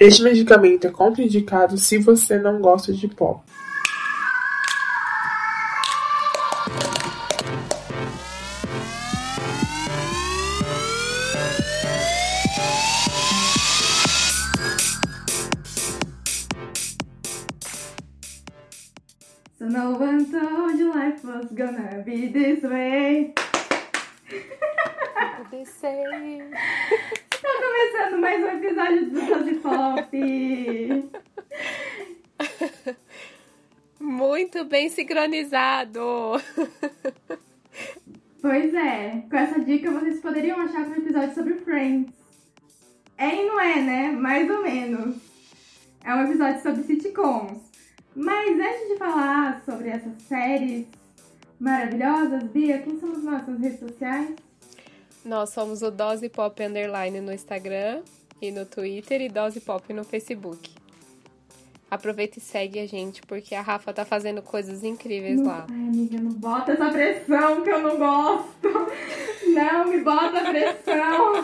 Este medicamento é contraindicado se você não gosta de pó. So no one told you life was gonna be this way. Descer. Tá começando mais um episódio do Doze Pop. Muito bem sincronizado. Pois é, com essa dica vocês poderiam achar um episódio sobre Friends. É e não é, né? Mais ou menos. É um episódio sobre sitcoms. Mas antes de falar sobre essas séries maravilhosas, Bia, quem são as nossas redes sociais? Nós somos o Dose Pop Underline no Instagram e no Twitter e Dose Pop no Facebook. Aproveita e segue a gente, porque a Rafa tá fazendo coisas incríveis Não- lá. Ai, amiga, não bota essa pressão que eu não gosto. Não me bota pressão.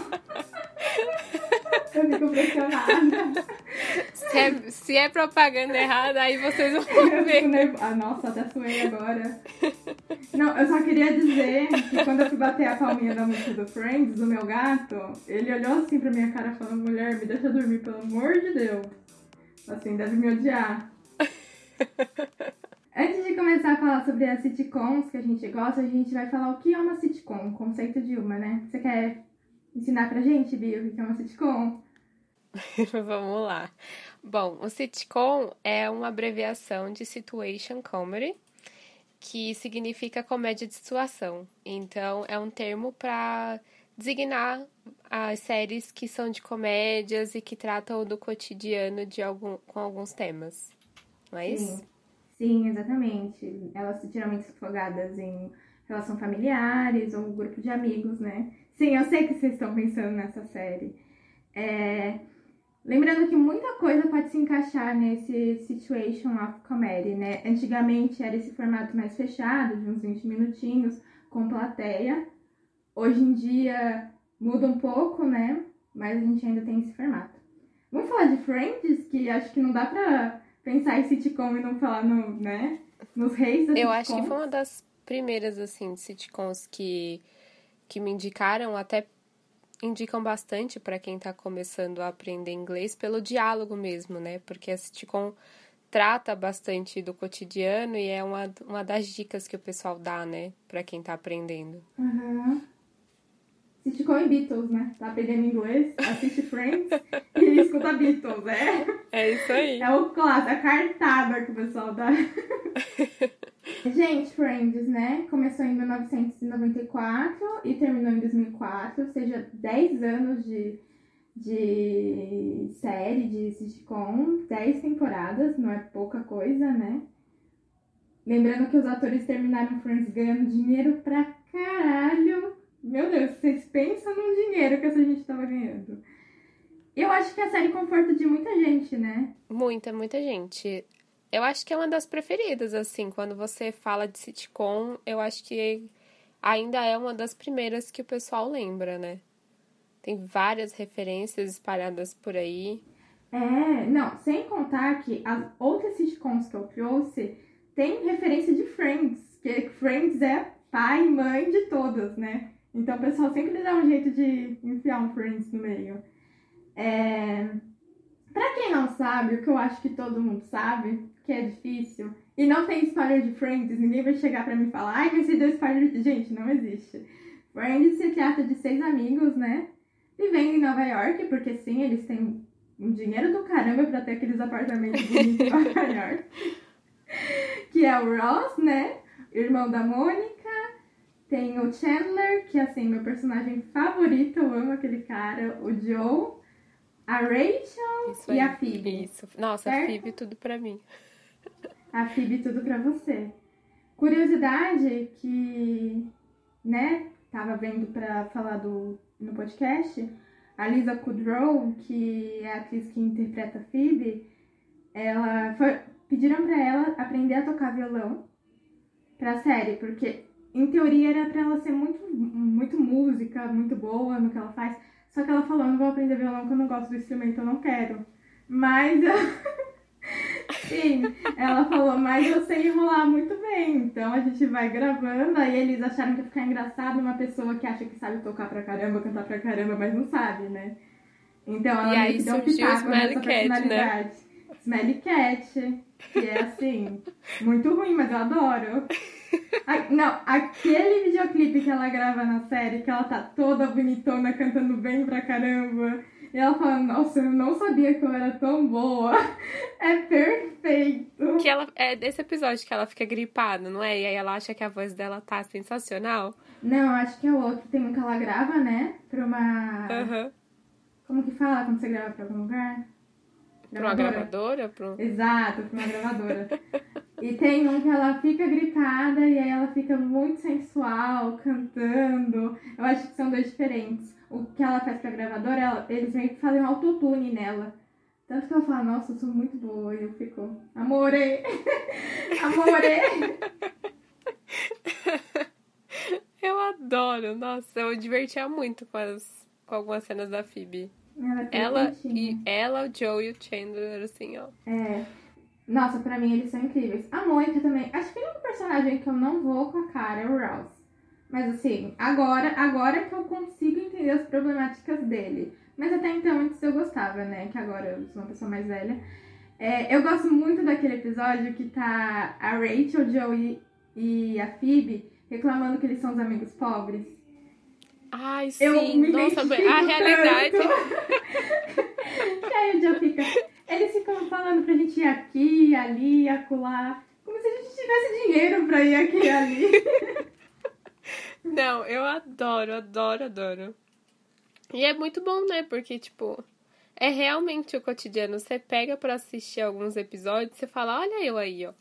Eu fico pressionada. Se é, se é propaganda errada, aí vocês vão Eu ver. Ah, nossa, até suei agora. Não, eu só queria dizer que quando eu fui bater a palminha da música do Friends, do meu gato, ele olhou assim pra minha cara falando, mulher, me deixa dormir, pelo amor de Deus. Assim, deve me odiar. Antes de começar a falar sobre as sitcoms que a gente gosta, a gente vai falar o que é uma sitcom, o conceito de uma, né? Você quer ensinar pra gente, Bia, o que é uma sitcom? Vamos lá. Bom, o sitcom é uma abreviação de situation comedy, que significa comédia de situação. Então, é um termo para designar as séries que são de comédias e que tratam do cotidiano de algum, com alguns temas. Não é isso? Sim. Sim, exatamente. Elas geralmente são focadas em relação familiares ou grupo de amigos, né? Sim, eu sei que vocês estão pensando nessa série. É, Lembrando que muita coisa pode se encaixar nesse situation of comedy, né? Antigamente era esse formato mais fechado, de uns 20 minutinhos, com plateia. Hoje em dia muda um pouco, né? Mas a gente ainda tem esse formato. Vamos falar de Friends, que acho que não dá pra pensar em sitcom e não falar no, né? Nos reis da Eu acho que foi uma das primeiras, assim, sitcoms que, que me indicaram, até indicam bastante para quem tá começando a aprender inglês pelo diálogo mesmo, né? Porque a sitcom trata bastante do cotidiano e é uma, uma das dicas que o pessoal dá, né? Pra quem tá aprendendo. Uhum. Sitcom e Beatles, né? Tá aprendendo inglês, assiste Friends e escuta Beatles, é? É isso aí. É o clássico, a cartada que o pessoal dá. Gente, Friends, né? Começou em 1994 e terminou em 2004, ou seja, 10 anos de, de série, de sitcom, 10 temporadas, não é pouca coisa, né? Lembrando que os atores terminaram Friends ganhando dinheiro pra caralho. Meu Deus, vocês pensam no dinheiro que essa gente tava ganhando. Eu acho que a série conforta de muita gente, né? Muita, muita gente. Eu acho que é uma das preferidas, assim, quando você fala de sitcom, eu acho que ainda é uma das primeiras que o pessoal lembra, né? Tem várias referências espalhadas por aí. É, não, sem contar que as outras sitcoms que eu trouxe tem referência de Friends, que Friends é pai e mãe de todas, né? Então o pessoal sempre dá um jeito de enfiar um Friends no meio. É... Pra quem não sabe, o que eu acho que todo mundo sabe, que é difícil, e não tem spoiler de Friends, ninguém vai chegar pra mim e falar, ai, mas você deu spoiler de... Gente, não existe. Friends se trata de seis amigos, né? Vivendo em Nova York, porque sim, eles têm um dinheiro do caramba pra ter aqueles apartamentos bonitos em Nova York. Que é o Ross, né? Irmão da Mônica. Tem o Chandler, que assim, meu personagem favorito, eu amo aquele cara. O Joe. A Rachel Isso e aí. a Phoebe. Isso. Nossa, Certo? Phoebe, tudo pra mim. A Phoebe, tudo pra você. Curiosidade que, né, tava vendo pra falar do, no podcast, a Lisa Kudrow, que é a atriz que interpreta a Phoebe, ela foi, pediram pra ela aprender a tocar violão pra série, porque em teoria era pra ela ser muito, muito música, muito boa no que ela faz, só que ela falou, não vou aprender violão porque eu não gosto do instrumento, eu não quero. Mas Sim, ela falou, mas eu sei enrolar muito bem. Então a gente vai gravando, aí eles acharam que ia ficar engraçado uma pessoa que acha que sabe tocar pra caramba, cantar pra caramba, mas não sabe, né? Então ela e aí deu um pitaco nessa Cat, né? personalidade. Né? Smelly Cat, que é assim, muito ruim, mas eu adoro. A, não, aquele videoclipe que ela grava na série, que ela tá toda bonitona, cantando bem pra caramba. E ela fala, nossa, eu não sabia que eu era tão boa. É perfeito. Que ela, é desse episódio que ela fica gripada, não é? E aí ela acha que a voz dela tá sensacional. Não, acho que é o outro. Tem um que ela grava, né? Pra uma. Uhum. Como que fala quando você grava pra algum lugar? Pra uma gravadora? Pro... Exato, pra uma gravadora. e tem um que ela fica gritada e aí ela fica muito sensual, cantando. Eu acho que são dois diferentes o que ela faz pra gravadora, ela, eles meio que fazem um autotune nela. Tanto que ela fala, nossa, eu sou muito boa. E eu fico, amore! amore! eu adoro, nossa, eu me divertia muito com, as, com algumas cenas da Phoebe. Ela, é ela e ela, o Joe e o Chandler, assim, ó. É. Nossa, pra mim eles são incríveis. A Mônica também. Acho que o único personagem que eu não vou com a cara é o Ross. Mas assim, agora, agora que eu consigo entender as problemáticas dele. Mas até então, antes eu gostava, né? Que agora eu sou uma pessoa mais velha. É, eu gosto muito daquele episódio que tá a Rachel, Joey e a Phoebe reclamando que eles são os amigos pobres. Ai, sim. Eu me Nossa, a realidade. e aí o Joe fica. Eles ficam falando pra gente ir aqui, ali, acolá. Como se a gente tivesse dinheiro pra ir aqui e ali. Não, eu adoro, adoro, adoro. E é muito bom, né? Porque, tipo, é realmente o cotidiano. Você pega para assistir alguns episódios, você fala, olha eu aí, ó.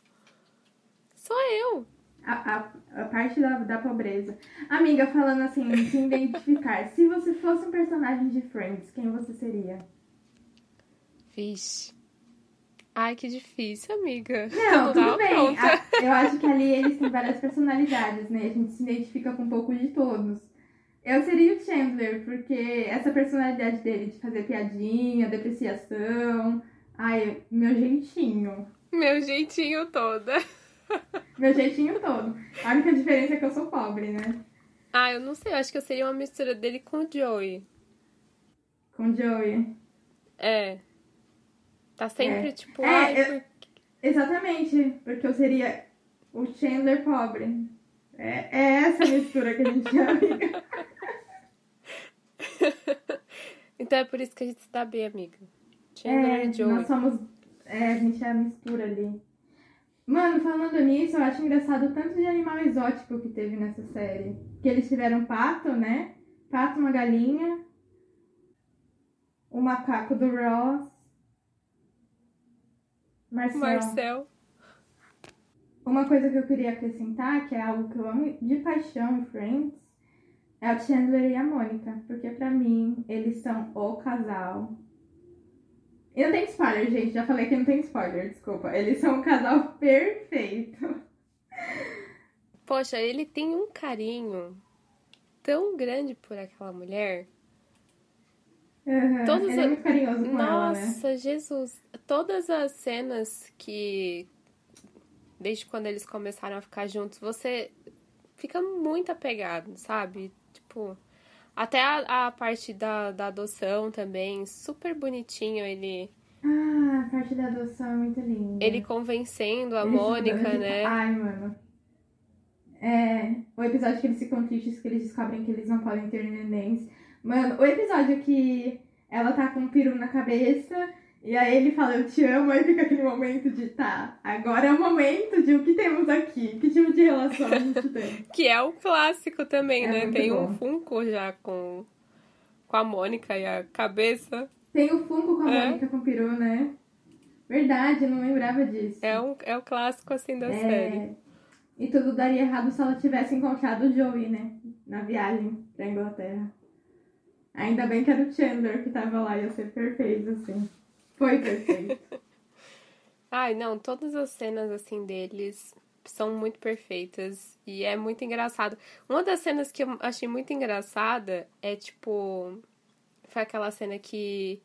Sou eu. A, a, a parte da, da pobreza. Amiga, falando assim, se identificar. se você fosse um personagem de Friends, quem você seria? Vixe. Ai, que difícil, amiga. Não, tudo bem. Eu acho que ali eles têm várias personalidades, né? A gente se identifica com um pouco de todos. Eu seria o Chandler, porque essa personalidade dele de fazer piadinha, depreciação. Ai, meu jeitinho. Meu jeitinho toda. meu jeitinho todo. A única diferença é que eu sou pobre, né? Ah, eu não sei, eu acho que eu seria uma mistura dele com o Joey. Com o Joey. É. Tá sempre, é. tipo, é, ai, eu... Exatamente, porque eu seria o Chandler pobre. É, é essa mistura que a gente chama. então é por isso que a gente está bem, amiga. Chandler é, e Joey. Nós somos. É, a gente é a mistura ali. Mano, falando nisso, eu acho engraçado o tanto de animal exótico que teve nessa série. Que eles tiveram pato, né? Pato, uma galinha, o macaco do Ross, Marcel. Marcel. Uma coisa que eu queria acrescentar, que é algo que eu amo de paixão em Friends, é o Chandler e a Mônica. Porque pra mim, eles são o casal. E não tem spoiler, gente. Já falei que não tem spoiler, desculpa. Eles são um casal perfeito. Poxa, ele tem um carinho tão grande por aquela mulher. Uhum, Todos ele é muito carinhoso com Nossa, ela, né? Jesus. Todas as cenas que. Desde quando eles começaram a ficar juntos, você fica muito apegado, sabe? Tipo. Até a, a parte da, da adoção também, super bonitinho ele. Ah, a parte da adoção é muito linda. Ele convencendo a eles Mônica, né? Ai, mano. É, o episódio que eles ficam tristes, que eles descobrem que eles não podem ter nenéns. Mano, o episódio que ela tá com um peru na cabeça e aí ele fala, eu te amo, aí fica aquele momento de, tá, agora é o momento de o que temos aqui, que tipo de relação a gente tem. que é o clássico também, é né? Tem bom. um Funko já com, com a Mônica e a cabeça. Tem o Funko com a é. Mônica com o peru, né? Verdade, eu não lembrava disso. É, um, é o clássico, assim, da é... série. E tudo daria errado se ela tivesse encontrado o Joey, né? Na viagem pra Inglaterra. Ainda bem que era o Chandler que tava lá, ia ser perfeito, assim. Foi perfeito. Ai, não, todas as cenas, assim, deles são muito perfeitas e é muito engraçado. Uma das cenas que eu achei muito engraçada é, tipo... Foi aquela cena que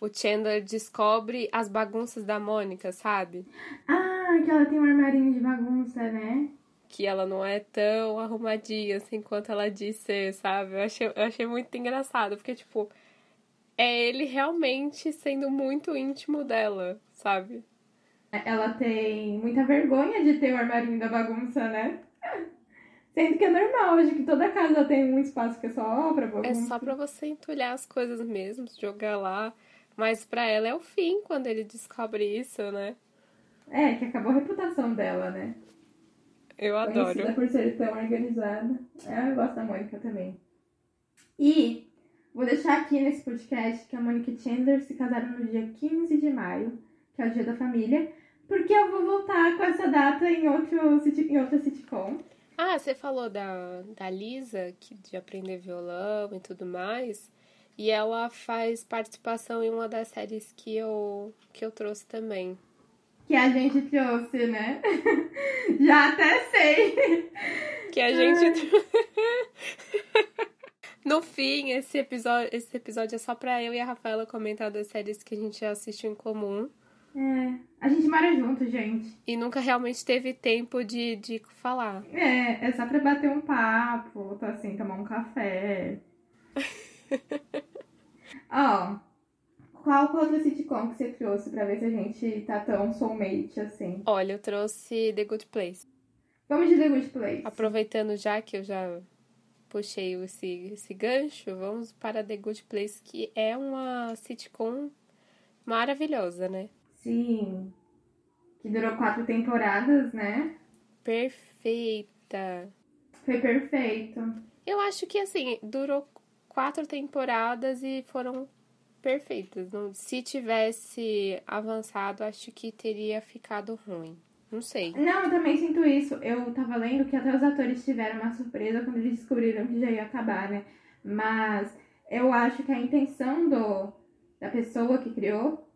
o Chandler descobre as bagunças da Mônica, sabe? Ah, que ela tem um armarinho de bagunça, né? Que ela não é tão arrumadinha assim quanto ela diz ser, sabe? Eu achei, eu achei muito engraçado, porque, tipo, é ele realmente sendo muito íntimo dela, sabe? Ela tem muita vergonha de ter o armarinho da bagunça, né? Sendo que é normal, acho que toda casa tem um espaço que é só pra bagunça. É só pra você entulhar as coisas mesmo, jogar lá. Mas pra ela é o fim quando ele descobre isso, né? É, que acabou a reputação dela, né? Eu adoro. Conhecida por ser tão organizada. É, eu gosto da Mônica também. E vou deixar aqui nesse podcast que a Mônica e Chandler se casaram no dia 15 de maio, que é o dia da família, porque eu vou voltar com essa data em, outro, em outra sitcom. Ah, você falou da, da Lisa, que de aprender violão e tudo mais. E ela faz participação em uma das séries que eu, que eu trouxe também. Que a gente trouxe, né? Já até sei. Que a gente. no fim, esse episódio, esse episódio é só pra eu e a Rafaela comentar das séries que a gente já assistiu em comum. É, a gente mora junto, gente. E nunca realmente teve tempo de, de falar. É, é só pra bater um papo, assim, tomar um café. Ó, qual outra sitcom que você trouxe pra ver se a gente tá tão soulmate assim? Olha, eu trouxe The Good Place. Vamos de The Good Place. Aproveitando já que eu já puxei esse, esse gancho, vamos para The Good Place, que é uma sitcom maravilhosa, né? Sim. Que durou quatro temporadas, né? Perfeita. Foi perfeito. Eu acho que, assim, durou quatro temporadas e foram perfeitas. Não- Se tivesse avançado, acho que teria ficado ruim. Não sei. Não, eu também sinto isso. Eu tava lendo que até os atores tiveram uma surpresa quando eles descobriram que já ia acabar, né? Mas eu acho que a intenção do, da pessoa que criou,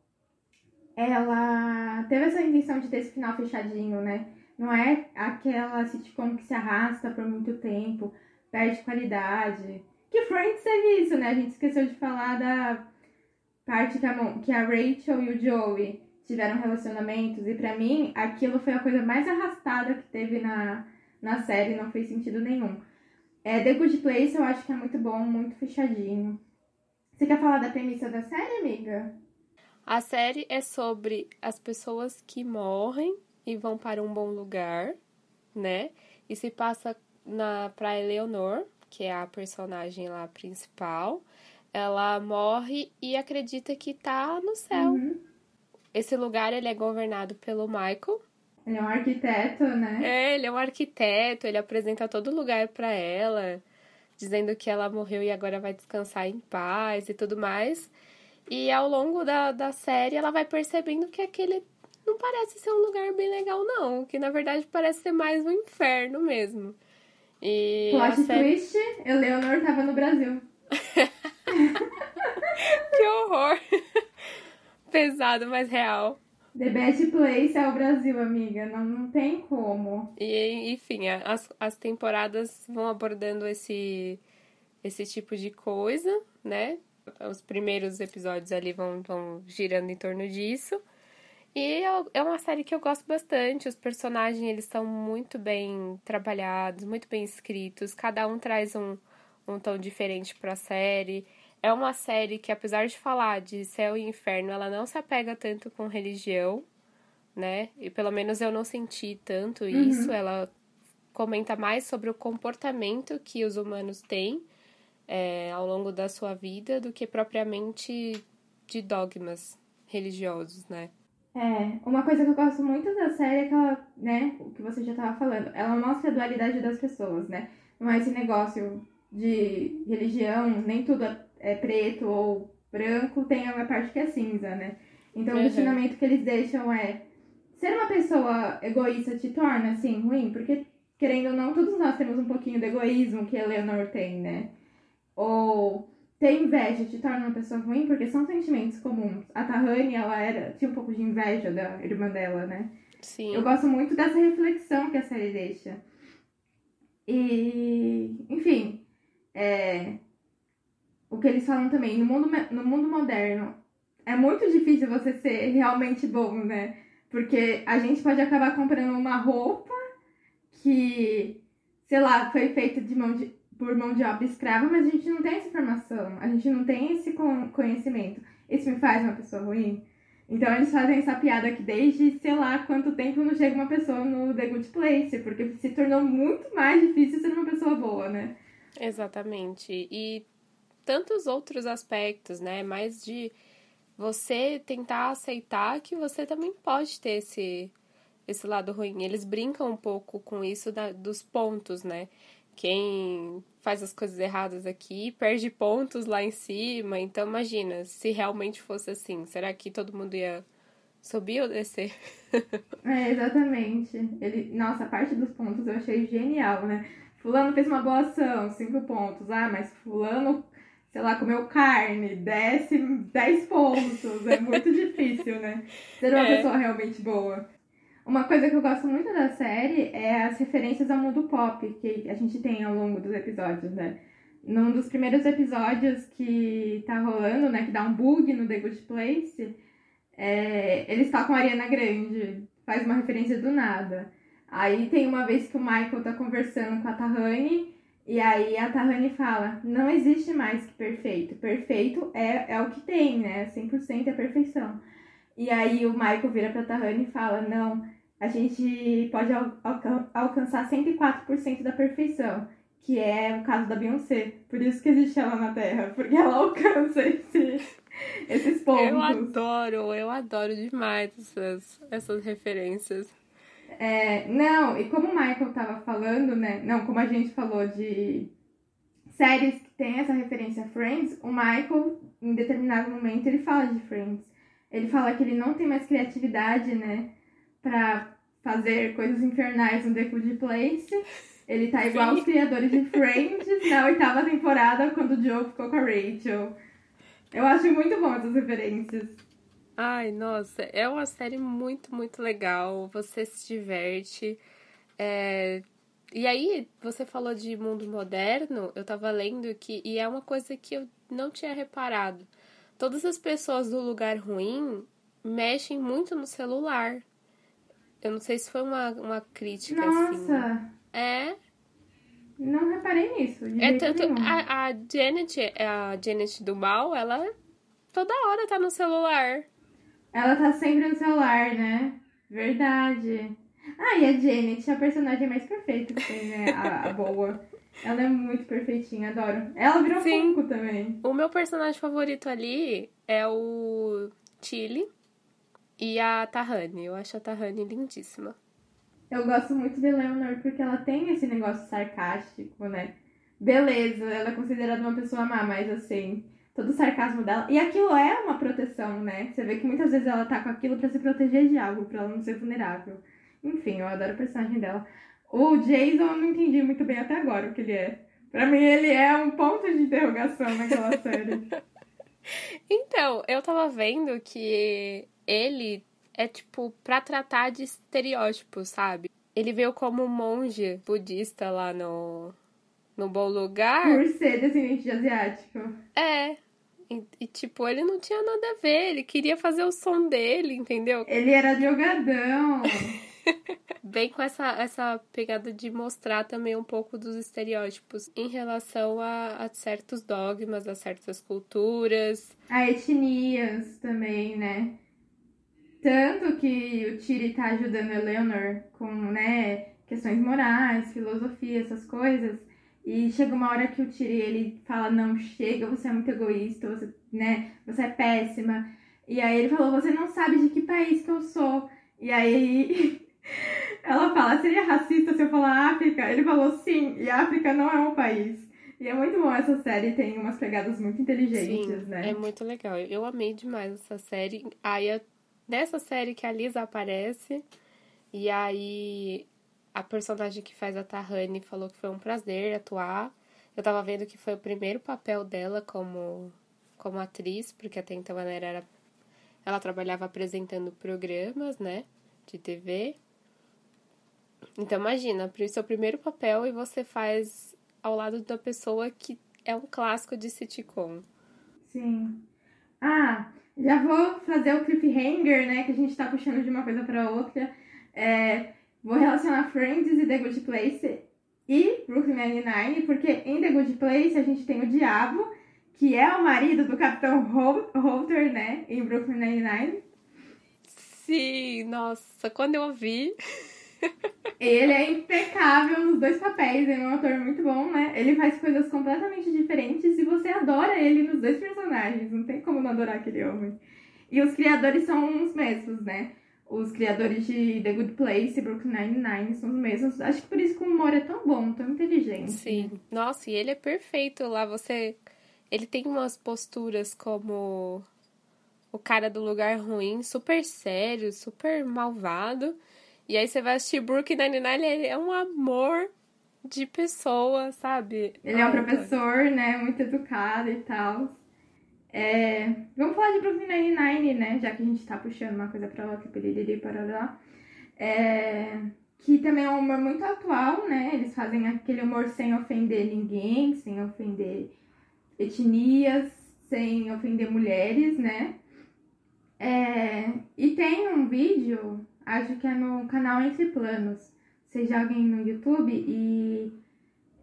ela teve essa intenção de ter esse final fechadinho, né? Não é aquela sitcom que se arrasta por muito tempo, perde qualidade. Que Friends teve isso, né? A gente esqueceu de falar da parte que a, que a Rachel e o Joey tiveram relacionamentos. E pra mim, aquilo foi a coisa mais arrastada que teve na, na série. Não fez sentido nenhum. É, The Good Place eu acho que é muito bom, muito fechadinho. Você quer falar da premissa da série, amiga? A série é sobre as pessoas que morrem e vão para um bom lugar, né? E se passa na pra Eleanor, que é a personagem lá principal. Ela morre e acredita que tá no céu. Uhum. Esse lugar ele é governado pelo Michael. Ele é um arquiteto, né? É, ele é um arquiteto, ele apresenta todo lugar pra ela, dizendo que ela morreu e agora vai descansar em paz e tudo mais. E ao longo da, da série ela vai percebendo que aquele não parece ser um lugar bem legal, não. Que na verdade parece ser mais um inferno mesmo. E Plot série... twist, Eleanor tava no Brasil. Que horror! Pesado, mas real. The Best Place é o Brasil, amiga. Não, não tem como. E, enfim, a- as, as temporadas vão abordando esse, esse tipo de coisa, né? Os primeiros episódios ali vão, vão girando em torno disso. E é é uma série que eu gosto bastante. Os personagens, eles são muito bem trabalhados, muito bem escritos. Cada um traz um, um tom diferente pra série. É uma série que, apesar de falar de céu e inferno, ela não se apega tanto com religião, né? E pelo menos eu não senti tanto isso. Ela comenta mais sobre o comportamento que os humanos têm é, ao longo da sua vida do que propriamente de dogmas religiosos, né? É, uma coisa que eu gosto muito da série é que ela, né, o que você já tava falando, ela mostra a dualidade das pessoas, né? Não é esse negócio de religião, nem tudo é- é preto ou branco, tem a parte que é cinza, né? Então o Uhum. questionamento que eles deixam é: ser uma pessoa egoísta te torna assim ruim? Porque, querendo ou não, todos nós temos um pouquinho do egoísmo que a Eleanor tem, né? Ou ter inveja te torna uma pessoa ruim, porque são sentimentos comuns. A Tahani, ela era, tinha um pouco de inveja da irmã dela, né? Sim. Eu gosto muito dessa reflexão que a série deixa. E, enfim, é, o que eles falam também, no mundo, no mundo moderno, é muito difícil você ser realmente bom, né? Porque a gente pode acabar comprando uma roupa que, sei lá, foi feita de mão de, por mão de obra escrava, mas a gente não tem essa informação, a gente não tem esse conhecimento. Isso me faz uma pessoa ruim? Então eles fazem essa piada que desde sei lá quanto tempo não chega uma pessoa no The Good Place, porque se tornou muito mais difícil ser uma pessoa boa, né? Exatamente. E tantos outros aspectos, né? Mais de você tentar aceitar que você também pode ter esse, esse lado ruim. Eles brincam um pouco com isso da, dos pontos, né? Quem faz as coisas erradas aqui perde pontos lá em cima. Então, imagina, se realmente fosse assim, será que todo mundo ia subir ou descer? é, exatamente. Ele, nossa, a parte dos pontos eu achei genial, né? Fulano fez uma boa ação, cinco pontos. Ah, mas Fulano, sei lá, comeu carne, desce 10 pontos. É muito difícil, né? Ser uma é. pessoa realmente boa. Uma coisa que eu gosto muito da série é as referências ao mundo pop que a gente tem ao longo dos episódios, né? Num dos primeiros episódios que tá rolando, né, que dá um bug no The Good Place, é, eles tocam Ariana Grande, faz uma referência do nada. Aí tem uma vez que o Michael tá conversando com a Tahani, e aí a Tahani fala, não existe mais que perfeito. Perfeito é, é o que tem, né? 100% é perfeição. E aí o Michael vira pra Tahani e fala, não, a gente pode alcan alcançar 104% da perfeição, que é o caso da Beyoncé. Por isso que existe ela na Terra, porque ela alcança esse, esses pontos. Eu adoro, eu adoro demais essas, essas referências. É, não, e como o Michael tava falando, né? Não, como a gente falou de séries que tem essa referência a Friends, o Michael, em determinado momento, ele fala de Friends. Ele fala que ele não tem mais criatividade, né? para fazer coisas infernais no The Good Place. Ele tá igual Sim. os criadores de Friends na oitava temporada, quando o Joe ficou com a Rachel. Eu acho muito bom essas referências. Ai, nossa, é uma série muito, muito legal. Você se diverte. É... E aí, você falou de mundo moderno, eu tava lendo que. E é uma coisa que eu não tinha reparado. Todas as pessoas do lugar ruim mexem muito no celular. Eu não sei se foi uma, uma crítica Nossa. assim. Nossa! É. Não reparei nisso. é tanto. A, a Janet, a Janet do mal, ela toda hora tá no celular. Ela tá sempre no celular, né? Verdade. Ah, e a Janet a personagem mais perfeita que tem, né? A, a boa. Ela é muito perfeitinha, adoro. Ela virou Sim. Funko também. O meu personagem favorito ali é o Chile e a Tahani. Eu acho a Tahani lindíssima. Eu gosto muito de Leonor porque ela tem esse negócio sarcástico, né? Beleza, ela é considerada uma pessoa má, mas assim, todo o sarcasmo dela. E aquilo é uma proteção, né? Você vê que muitas vezes ela tá com aquilo para se proteger de algo, pra ela não ser vulnerável. Enfim, eu adoro a personagem dela. O Jason eu não entendi muito bem até agora o que ele é. Pra mim, ele é um ponto de interrogação naquela série. então, eu tava vendo que ele é tipo pra tratar de estereótipos, sabe? Ele veio como monge budista lá no, no bom lugar. Por ser descendente de asiático. É. E, e, tipo, ele não tinha nada a ver, ele queria fazer o som dele, entendeu? Ele era jogadão. Bem com essa, essa pegada de mostrar também um pouco dos estereótipos em relação a, a certos dogmas, a certas culturas. A etnias também, né? Tanto que o Tiri tá ajudando a Eleanor com, né, questões morais, filosofia, essas coisas. E chega uma hora que o Tiri, ele fala, não, chega, você é muito egoísta, você, né, você é péssima. E aí ele falou, você não sabe de que país que eu sou. E aí ela fala, seria racista se eu falar África? Ele falou, sim, e África não é um país. E é muito bom essa série, tem umas pegadas muito inteligentes, Sim, né? É muito legal. Eu amei demais essa série. Aí nessa série que a Lisa aparece. E aí a personagem que faz a Tahani falou que foi um prazer atuar. Eu tava vendo que foi o primeiro papel dela como, como atriz, porque até então ela era. Ela trabalhava apresentando programas, né? De TV. Então imagina, seu primeiro papel e você faz ao lado da pessoa que é um clássico de sitcom. Sim. Ah, Já vou fazer o cliffhanger, né? Que a gente tá puxando de uma coisa pra outra. É, vou relacionar Friends e The Good Place e Brooklyn Nine-Nine, porque em The Good Place a gente tem o Diabo, que é o marido do Capitão Holter, né? Em Brooklyn Nine-Nine. Sim, nossa, quando eu ouvi. ele é impecável nos dois papéis, ele é um ator muito bom, né? Ele faz coisas completamente diferentes e você adora ele nos dois personagens, não tem como não adorar aquele homem. E os criadores são os mesmos, né? Os criadores de The Good Place e Brooklyn Nine-Nine são os mesmos. Acho que por isso que o humor é tão bom, tão inteligente. Sim. Nossa, e ele é perfeito lá. Você. Ele tem umas posturas como o cara do lugar ruim, super sério, super malvado. E aí você vai assistir Brooklyn Nine-Nine, ele é um amor de pessoa, sabe? Ele é um professor, né? Muito educado e tal. É... Vamos falar de Brooklyn Nine-Nine, né? Já que a gente tá puxando uma coisa pra outra, piriri, parará. É... Que também é um humor muito atual, né? Eles fazem aquele humor sem ofender ninguém, sem ofender etnias, sem ofender mulheres, né? É... E tem um vídeo acho que é no canal Entre Planos. Seja alguém no YouTube e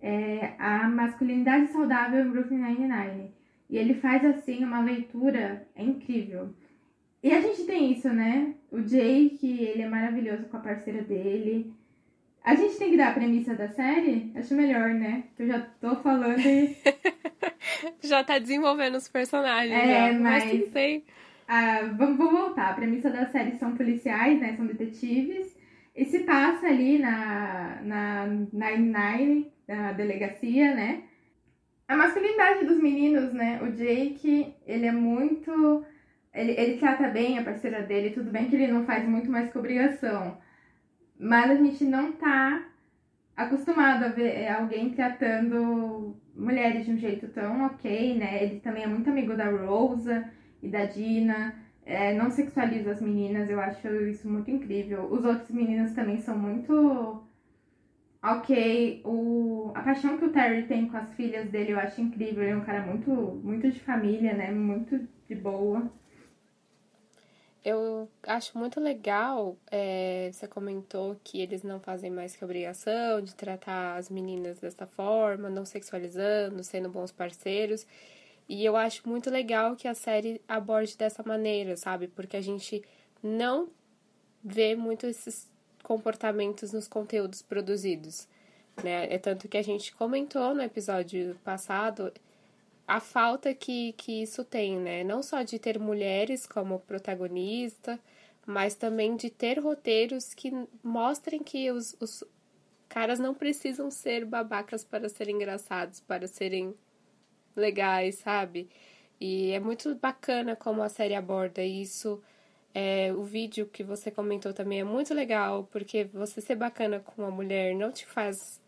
é, a masculinidade saudável em Brooklyn Nine-Nine. E ele faz assim uma leitura é incrível. E a gente tem isso, né? O Jake, ele é maravilhoso com a parceira dele. A gente tem que dar a premissa da série? Acho melhor, né? Eu já tô falando e. já tá desenvolvendo os personagens. É, já. mas. mas sei. Ah, vamos, vamos voltar. A premissa da série são policiais, né? São detetives. E se passa ali na, na Nine Nine, na delegacia, né? A masculinidade dos meninos, né? O Jake, ele é muito. Ele, ele trata bem a parceira dele, tudo bem que ele não faz muito mais que obrigação. Mas a gente não tá acostumado a ver alguém tratando mulheres de um jeito tão ok, né? Ele também é muito amigo da Rosa e da Dina. É, não sexualiza as meninas, eu acho isso muito incrível. Os outros meninos também são muito. Ok, o... a paixão que o Terry tem com as filhas dele eu acho incrível. Ele é um cara muito, muito de família, né? Muito de boa. Eu acho muito legal, é, você comentou que eles não fazem mais que obrigação de tratar as meninas dessa forma, não sexualizando, sendo bons parceiros. E eu acho muito legal que a série aborde dessa maneira, sabe? Porque a gente não vê muito esses comportamentos nos conteúdos produzidos. Né? É tanto que a gente comentou no episódio passado a falta que, que isso tem, né? Não só de ter mulheres como protagonista, mas também de ter roteiros que mostrem que os, os caras não precisam ser babacas para serem engraçados, para serem legais, sabe? E é muito bacana como a série aborda isso. É, o vídeo que você comentou também é muito legal, porque você ser bacana com uma mulher não te faz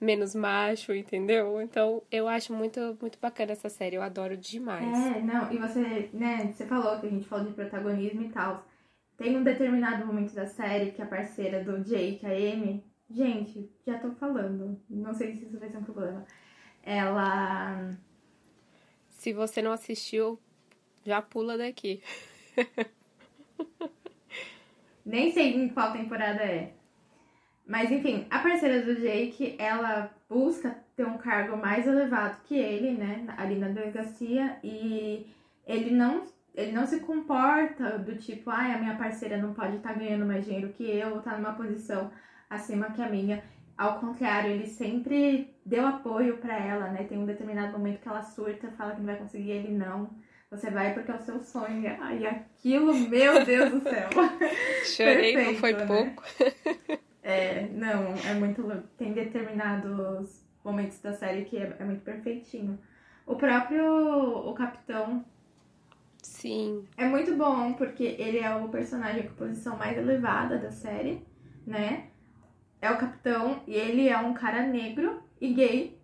menos macho, entendeu? Então eu acho muito, muito bacana essa série, eu adoro demais. É, não, e você, né, você falou que a gente falou de protagonismo e tal. Tem um determinado momento da série que a parceira do Jake, a Amy, gente, já tô falando, não sei se isso vai ser um problema. Ela se você não assistiu, já pula daqui. Nem sei em qual temporada é. Mas enfim, a parceira do Jake, ela busca ter um cargo mais elevado que ele, né, ali na delegacia, e ele não, ele não se comporta do tipo, ai, ah, a minha parceira não pode estar tá ganhando mais dinheiro que eu, ou tá numa posição acima que a minha. Ao contrário, ele sempre deu apoio para ela, né? Tem um determinado momento que ela surta, fala que não vai conseguir, ele não. Você vai porque é o seu sonho. Ai, aquilo, meu Deus do céu. Chorei, Perfeito, não foi né? pouco. é, não, é muito. Tem determinados momentos da série que é, é muito perfeitinho. O próprio o capitão Sim. É muito bom, porque ele é o personagem com posição mais elevada da série, né? é o capitão e ele é um cara negro e gay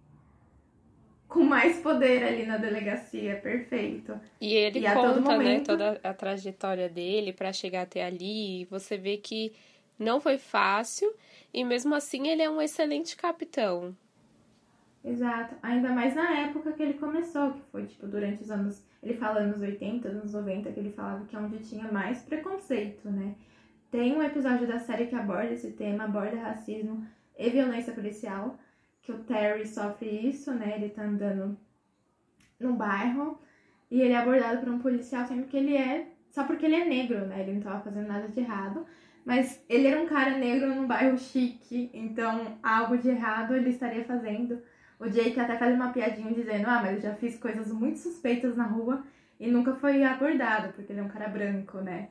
com mais poder ali na delegacia, perfeito. E ele e conta, né, momento... né, toda a trajetória dele para chegar até ali, e você vê que não foi fácil e mesmo assim ele é um excelente capitão. Exato. Ainda mais na época que ele começou, que foi, tipo, durante os anos. Ele fala anos 80, anos 90, que ele falava que é onde tinha mais preconceito, né? Tem um episódio da série que aborda esse tema, aborda racismo e violência policial, que o Terry sofre isso, né? Ele tá andando no bairro e ele é abordado por um policial, sendo que ele é. Só porque ele é negro, né? Ele não tava fazendo nada de errado. Mas ele era um cara negro num bairro chique, então algo de errado ele estaria fazendo. O Jake até faz uma piadinha dizendo: Ah, mas eu já fiz coisas muito suspeitas na rua e nunca foi abordado, porque ele é um cara branco, né?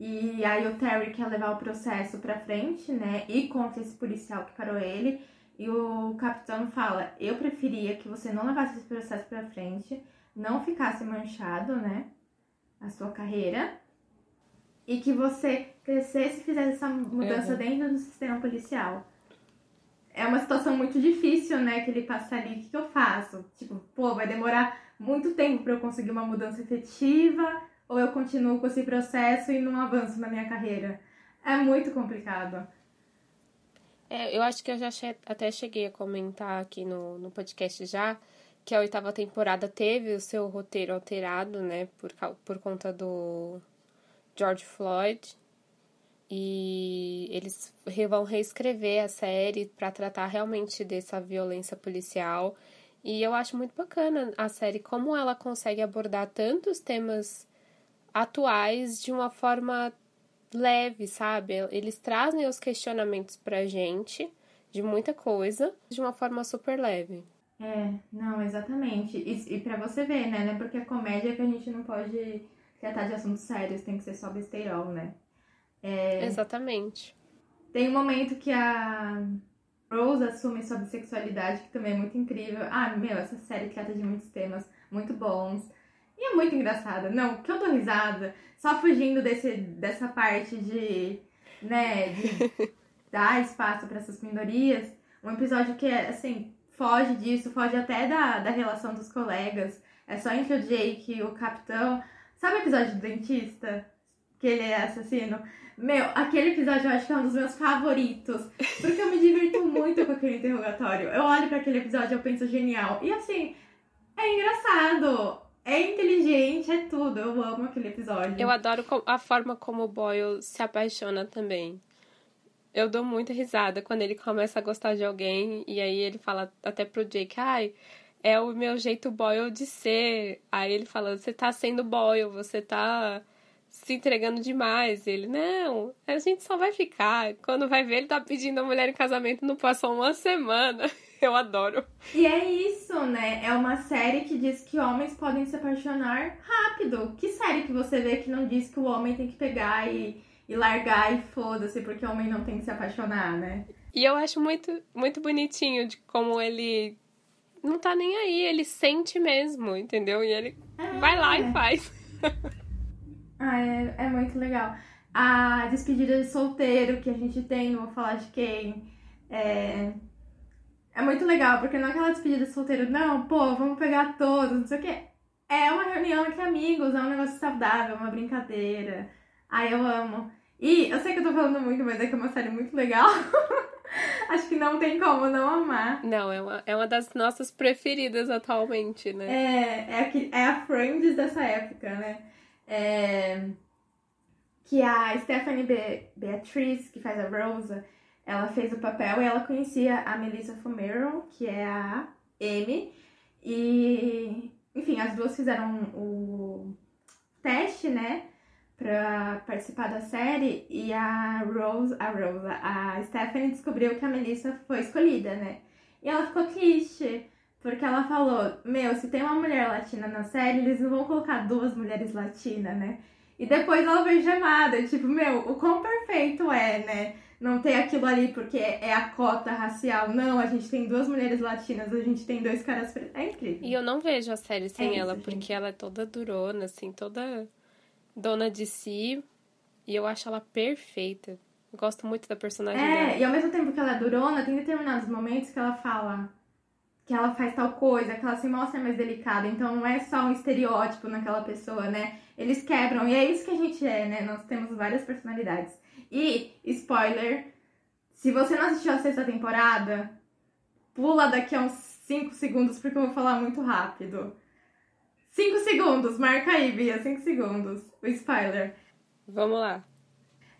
E aí o Terry quer levar o processo pra frente, né? E contra esse policial que parou ele. E o capitão fala: Eu preferia que você não levasse esse processo pra frente, não ficasse manchado, né? A sua carreira. E que você crescesse e fizesse essa mudança Uhum. dentro do sistema policial é uma situação muito difícil, né, que ele passa ali. O que, que eu faço? Tipo, pô, vai demorar muito tempo para eu conseguir uma mudança efetiva ou eu continuo com esse processo e não avanço na minha carreira? É muito complicado. É, eu acho que eu já che- até cheguei a comentar aqui no, no podcast já que a oitava temporada teve o seu roteiro alterado, né, por, por conta do George Floyd. E eles vão reescrever a série para tratar realmente dessa violência policial. E eu acho muito bacana a série, como ela consegue abordar tantos temas atuais de uma forma leve, sabe? Eles trazem os questionamentos pra gente de muita coisa de uma forma super leve. É, não, exatamente. E, e para você ver, né? Não é porque é comédia que a gente não pode tratar de assuntos sérios, tem que ser só besteirol, né? Exatamente. Tem um momento que a Rose assume sua bissexualidade, que também é muito incrível. Ah, meu, essa série trata de muitos temas muito bons. E é muito engraçada. Não, que eu dou risada. Só fugindo desse, dessa parte de, né, de dar espaço para essas minorias. Um episódio que é, assim, foge disso, foge até da, da relação dos colegas. É só entre o Jake e o capitão. Sabe o episódio do dentista? Que ele é assassino? Meu, aquele episódio eu acho que é um dos meus favoritos. Porque eu me divirto muito com aquele interrogatório. Eu olho para aquele episódio e eu penso genial. E assim, é engraçado. É inteligente, é tudo. Eu amo aquele episódio. Eu adoro a forma como o Boyle se apaixona também. Eu dou muita risada quando ele começa a gostar de alguém e aí ele fala até pro Jake, ai, é o meu jeito Boyle de ser. Aí ele fala, você tá sendo Boyle, você tá se entregando demais. Ele, não, a gente só vai ficar. Quando vai ver, ele tá pedindo a mulher em casamento, não passou uma semana. Eu adoro. E é isso, né? É uma série que diz que homens podem se apaixonar rápido. Que série que você vê que não diz que o homem tem que pegar e, e largar e foda-se, porque o homem não tem que se apaixonar, né? E eu acho muito, muito bonitinho de como ele não tá nem aí, ele sente mesmo, entendeu? E ele É. vai lá e faz. Ah, é, é muito legal. A despedida de solteiro que a gente tem, não vou falar de quem, é, é muito legal, porque não é aquela despedida de solteiro, não, pô, vamos pegar todos, não sei o quê. É uma reunião entre amigos, é um negócio saudável, uma brincadeira. Ai, eu amo. E eu sei que eu tô falando muito, mas é que é uma série muito legal. Acho que não tem como não amar. Não, é uma, é uma das nossas preferidas atualmente, né? É, é, aqui- é a Friends dessa época, né? É, que a Stephanie Be Beatriz, que faz a Rosa, ela fez o papel e ela conhecia a Melissa Fumero, que é a Amy. E, enfim, as duas fizeram o teste, né? Pra participar da série. E a Rose, a a Stephanie descobriu que a Melissa foi escolhida, né? E ela ficou triste. Porque ela falou, meu, se tem uma mulher latina na série, eles não vão colocar duas mulheres latinas, né? E depois ela veio chamada, tipo, meu, o quão perfeito é, né? Não ter aquilo ali porque é a cota racial. Não, a gente tem duas mulheres latinas, a gente tem dois caras pretos. É incrível. E eu não vejo a série sem É isso, ela, gente. porque ela é toda durona, assim, toda dona de si. E eu acho ela perfeita. Eu gosto muito da personagem É, dela. e ao mesmo tempo que ela é durona, tem determinados momentos que ela fala que ela faz tal coisa, que ela se mostra mais delicada. Então não é só um estereótipo naquela pessoa, né? Eles quebram. E é isso que a gente é, né? Nós temos várias personalidades. E, spoiler, se você não assistiu a sexta temporada, pula daqui a uns 5 segundos, porque eu vou falar muito rápido. 5 segundos, marca aí, Bia, 5 segundos. O spoiler. Vamos lá.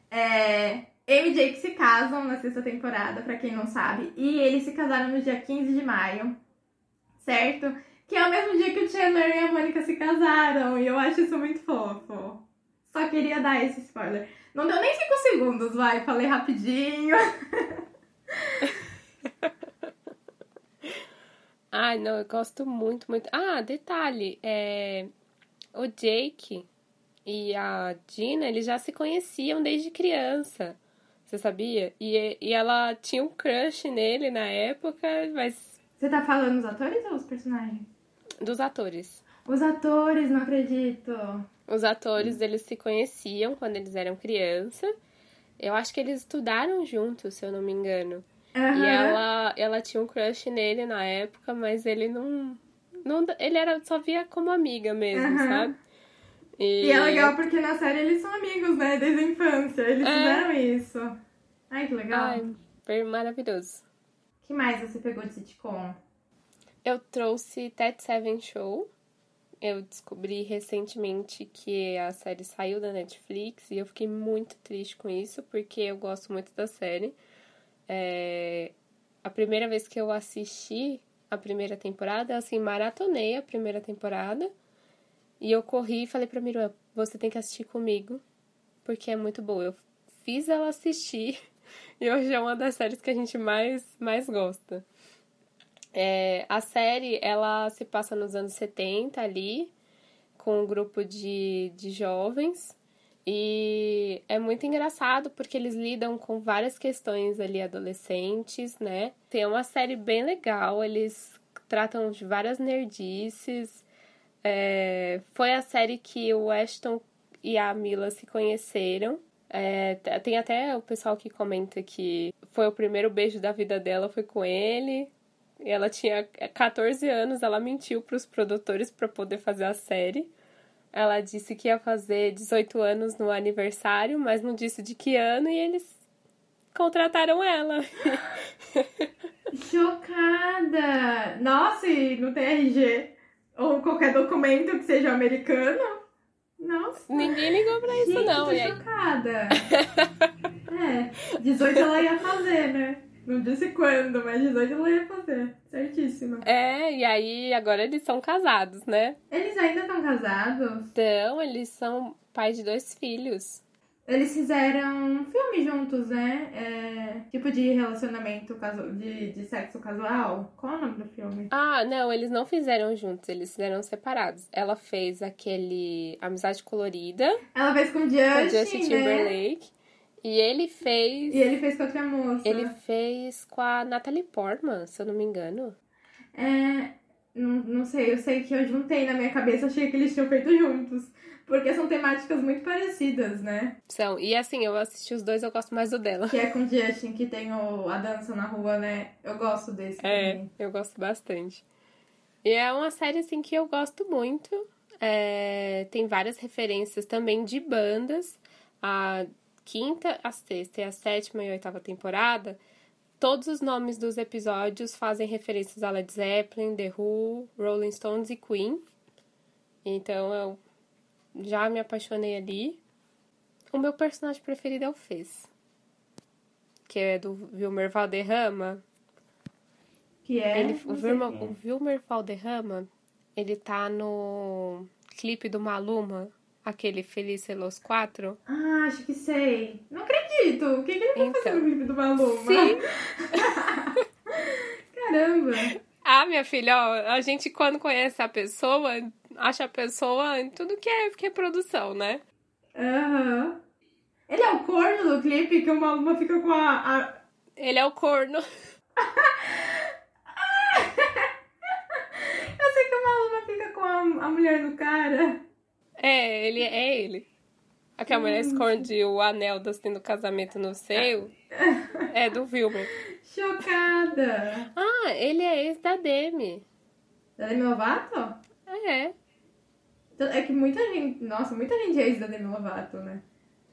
É, Amy e Jake se casam na sexta temporada, pra quem não sabe. E eles se casaram no dia 15 de maio, certo? Que é o mesmo dia que o Chandler e a Mônica se casaram. E eu acho isso muito fofo. Só queria dar esse spoiler. Não deu nem 5 segundos, vai. Falei rapidinho. Ai, não, eu gosto muito, muito. Ah, detalhe, é... o Jake e a Gina, eles já se conheciam desde criança. Você sabia? E, e ela tinha um crush nele na época, mas. Você tá falando dos atores ou os personagens? Dos atores. Os atores, não acredito. Os atores, eles se conheciam quando eles eram criança. Eu acho que eles estudaram juntos, se eu não me engano. Uhum. E ela, ela tinha um crush nele na época, mas ele não. não ele era, só via como amiga mesmo, Uhum. sabe? E é legal porque na série eles são amigos, né? Desde a infância. Eles É. fizeram isso. Ai, que legal. Ai, foi maravilhoso. O que mais você pegou de sitcom? Eu trouxe Ted Seven Show. Eu descobri recentemente que a série saiu da Netflix e eu fiquei muito triste com isso, porque eu gosto muito da série. É, A primeira vez que eu assisti a primeira temporada, eu, assim, maratonei a primeira temporada. E eu corri e falei pra irmã, você tem que assistir comigo, porque é muito boa. Eu fiz ela assistir e hoje é uma das séries que a gente mais, mais gosta. É, a série, ela se passa nos anos 70 ali, com um grupo de, de jovens. E é muito engraçado porque eles lidam com várias questões ali adolescentes, né? Tem uma série bem legal, eles tratam de várias nerdices. É, foi a série que o Ashton e a Mila se conheceram. É, tem até o pessoal que comenta que foi o primeiro beijo da vida dela, foi com ele. Ela tinha 14 anos, ela mentiu para os produtores para poder fazer a série. Ela disse que ia fazer 18 anos no aniversário, mas não disse de que ano e eles contrataram ela. Chocada! Nossa, e não tem RG? Ou qualquer documento que seja americano? Nossa. Ninguém ligou pra isso, Gente, não. tô E chocada. é, 18 ela ia fazer, né? Não disse quando, mas 18 ela ia fazer. Certíssima. é, e aí agora eles são casados, né? Eles ainda estão casados? Então, eles são pais de dois filhos. Eles fizeram um filme juntos, né? É, tipo de relacionamento casu... de, de sexo casual. Qual é o nome do filme? Ah, não, eles não fizeram juntos, eles fizeram separados. Ela fez aquele Amizade Colorida Ela fez com o com Justin, Justin né? E ele fez. E ele fez com outra moça. Ele fez com a Natalie Portman, se eu não me engano. É, não, não sei, eu sei que eu juntei na minha cabeça, achei que eles tinham feito juntos. Porque são temáticas muito parecidas, né? São. E assim, eu assisti os dois, eu gosto mais do dela. Que é com o Justin, que tem o, a dança na rua, né? Eu gosto desse É, também. eu gosto bastante. E é uma série, assim, que eu gosto muito. É, tem várias referências também de bandas. A quinta, a sexta e a sétima e a oitava temporada, todos os nomes dos episódios fazem referências a Led Zeppelin, The Who, Rolling Stones e Queen. Então eu já me apaixonei ali. O meu personagem preferido é o Fez, que é do Wilmer Valderrama. Que é. Ele, o, é. o Wilmer Valderrama, ele tá no clipe do Maluma, aquele Feliz Los Quatro. Ah, acho que sei. Não acredito. O que, que ele vai Então. fazer no clipe do Maluma? Sim. Caramba. Ah, minha filha, ó, a gente quando conhece a pessoa, acha a pessoa em tudo que é, que é produção, né? Aham. Ele é o corno do clipe que o Maluma fica com a- a, Ele é o corno. Eu sei que o Maluma fica com a, a mulher do cara. É, ele é ele. Aquela mulher esconde o anel do, assim, do casamento no seio. É do Wilmer. Chocada. Ah, ele é ex da Demi. Da Demi Lovato? É. Então, É que muita gente. Nossa, muita gente é ex da Demi Lovato, né?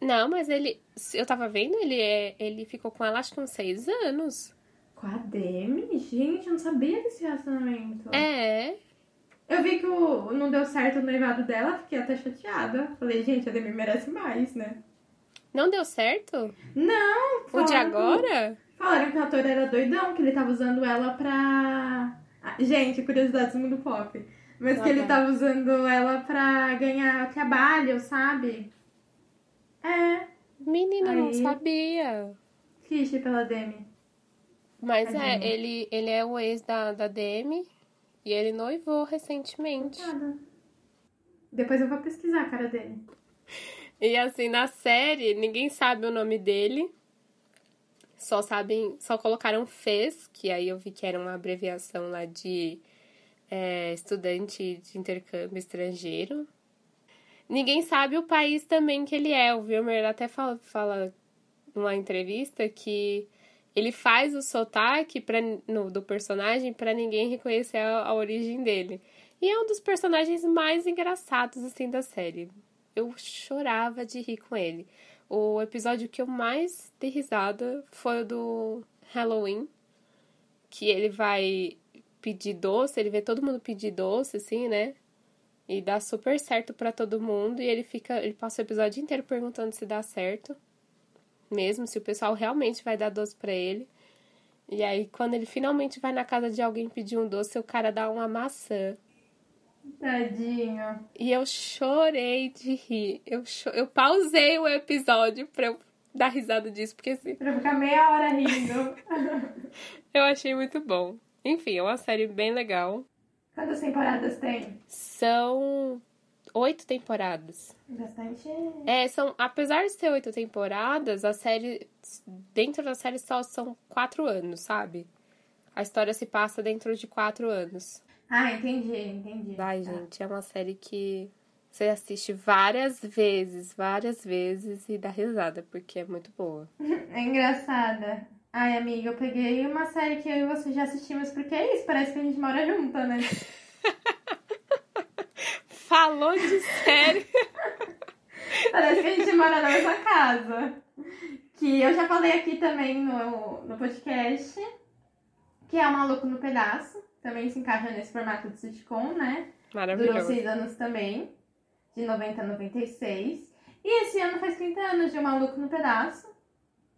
Não, mas ele. Eu tava vendo, ele é. Ele ficou com ela acho que uns seis anos. Com a Demi? Gente, eu não sabia desse relacionamento. É. Eu vi que o, não deu certo o noivado dela, fiquei até chateada. Falei, gente, a Demi merece mais, né? Não deu certo? Não! O de agora? Falaram que o ator era doidão, que ele tava usando ela pra. Ah, Gente, curiosidades do mundo pop. Mas Ah, que ele tá. tava usando ela pra ganhar trabalho, sabe? É, Menina, não Aí. sabia. triste pela Demi. Mas é, Tadinha. ele, ele é o ex da, da Demi e ele noivou recentemente. Depois eu vou pesquisar a cara dele. E assim, na série, ninguém sabe o nome dele. Só sabem, só colocaram FES, que aí eu vi que era uma abreviação lá de é, estudante de intercâmbio estrangeiro. Ninguém sabe o país também que ele é. O Wilmer até fala, fala numa entrevista que ele faz o sotaque pra, no, do personagem para ninguém reconhecer a, a origem dele. E é um dos personagens mais engraçados assim da série. Eu chorava de rir com ele. O episódio que eu mais dei risada foi o do Halloween, que ele vai pedir doce, ele vê todo mundo pedir doce, assim, né? E dá super certo pra todo mundo. E ele fica. Ele passa o episódio inteiro perguntando se dá certo. Mesmo, se o pessoal realmente vai dar doce pra ele. E aí, quando ele finalmente vai na casa de alguém pedir um doce, o cara dá uma maçã. Tadinho. E eu chorei de rir. Eu, cho... eu pausei o episódio pra eu dar risada disso, porque assim, Pra ficar meia hora rindo. eu achei muito bom. Enfim, é uma série bem legal. Quantas temporadas tem? São oito temporadas. Bastante. É, são, apesar de ter oito temporadas, a série. Dentro da série só são quatro anos, sabe? A história se passa dentro de quatro anos. Ah, entendi, entendi. Ai, Tá. gente, é uma série que você assiste várias vezes, várias vezes e dá risada, porque é muito boa. É engraçada. Ai, amiga, eu peguei uma série que eu e você já assistimos, porque é isso, parece que a gente mora junta, né? Falou de série. Parece que a gente mora na mesma casa. Que eu já falei aqui também no, no podcast, que é o Maluco no Pedaço. Também se encaixa nesse formato de sitcom, né? Durou Maravilhoso. seis anos também, de 90 a 96. E esse ano faz 30 anos de O Maluco no Pedaço.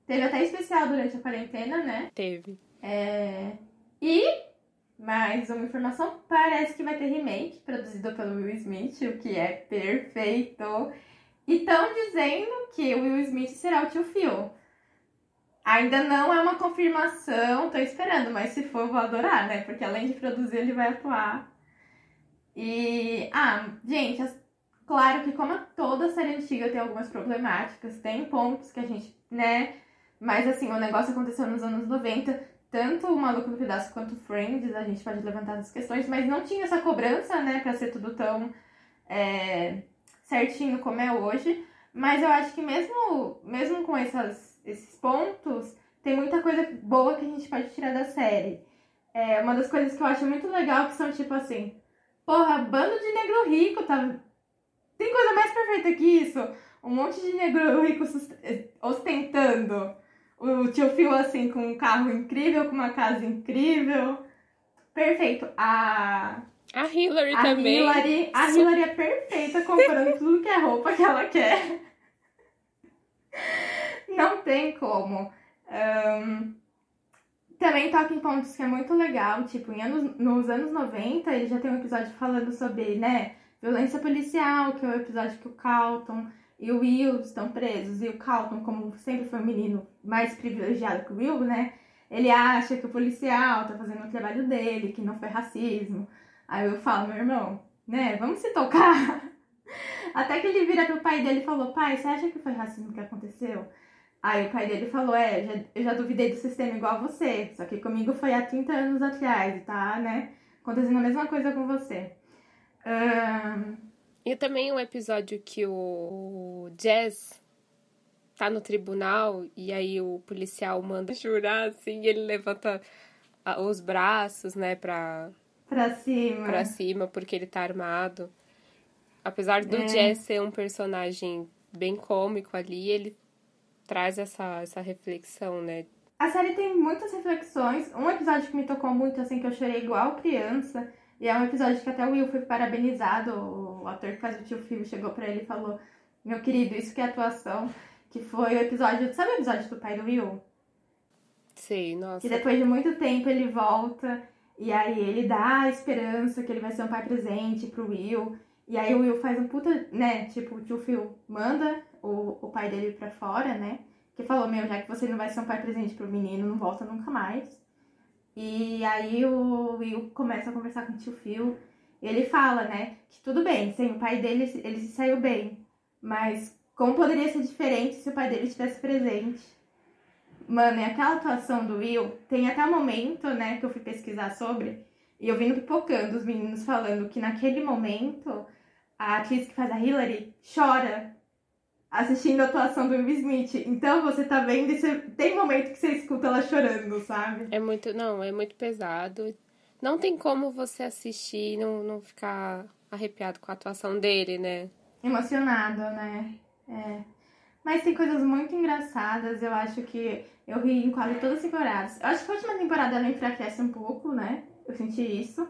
Teve até especial durante a quarentena, né? Teve. É... E, mais uma informação, parece que vai ter remake produzido pelo Will Smith, o que é perfeito. E estão dizendo que o Will Smith será o tio Phil. Ainda não é uma confirmação, tô esperando, mas se for, vou adorar, né? Porque além de produzir, ele vai atuar. E, ah, gente, claro que como toda série antiga tem algumas problemáticas, tem pontos que a gente, né? Mas assim, o negócio aconteceu nos anos 90, tanto o Maluco no Pedaço quanto Friends, a gente pode levantar essas questões, mas não tinha essa cobrança, né, pra ser tudo tão é, certinho como é hoje. Mas eu acho que mesmo, mesmo com essas, esses pontos, tem muita coisa boa que a gente pode tirar da série. É, uma das coisas que eu acho muito legal que são tipo assim, porra, bando de negro rico, tá? Tem coisa mais perfeita que isso? Um monte de negro rico ostentando o tio Phil assim com um carro incrível, com uma casa incrível. Perfeito. A, A Hillary a também. Hillary, a Su- Hillary é perfeita comprando tudo que é roupa que ela quer. Não tem como. Ahn, também toca em pontos que é muito legal, tipo, em anos, nos anos 90 ele já tem um episódio falando sobre, né, violência policial, que é o episódio que o Calton e o Will estão presos, e o Calton, como sempre foi um menino mais privilegiado que o Will, né, ele acha que o policial tá fazendo o trabalho dele, que não foi racismo. Aí eu falo, meu irmão, né, vamos se tocar. Até que ele vira pro pai dele e falou, pai, você acha que foi racismo que aconteceu? Aí o pai dele falou, é, já- eu já duvidei do sistema igual a você, só que comigo foi há 30 anos atrás, tá, né, acontecendo a mesma coisa com você. Ahn, E também um episódio que o Jazz tá no tribunal e aí o policial manda jurar, assim, e ele levanta os braços, né, pra, pra cima. pra cima porque ele tá armado. Apesar do É. Jazz ser um personagem bem cômico ali, ele traz essa, essa reflexão, né? a série tem muitas reflexões. Um episódio que me tocou muito, assim, que eu chorei igual criança. E é um episódio que até o Will foi parabenizado. O ator que faz o tio Phil chegou pra ele e falou: Meu querido, isso que é atuação. Que foi o episódio. Sabe o episódio do pai do Will? Sei, nossa. Que depois de muito tempo ele volta. E aí ele dá a esperança que ele vai ser um pai presente pro Will. E aí o Will faz um puta, né? Tipo, o tio Phil manda o, o pai dele pra fora, né? Que falou, meu, já que você não vai ser um pai presente pro menino, não volta nunca mais. E aí o Will começa a conversar com o tio Phil. E ele fala, né, que tudo bem, sem o pai dele, ele se saiu bem. Mas como poderia ser diferente se o pai dele estivesse presente? Mano, e aquela atuação do Will, tem até o momento, né, que eu fui pesquisar sobre, e eu vim pipocando os meninos falando que naquele momento a atriz que faz a Hillary chora assistindo a atuação do Will Smith. Então você tá vendo e você... tem momento que você escuta ela chorando, sabe? É muito, não, é muito pesado. Não tem como você assistir e não, não ficar arrepiado com a atuação dele, né? Emocionado, né? É. Mas tem coisas muito engraçadas, eu acho que eu ri em quase todas as temporadas. Eu acho que a última temporada ela enfraquece um pouco, né? Eu senti isso.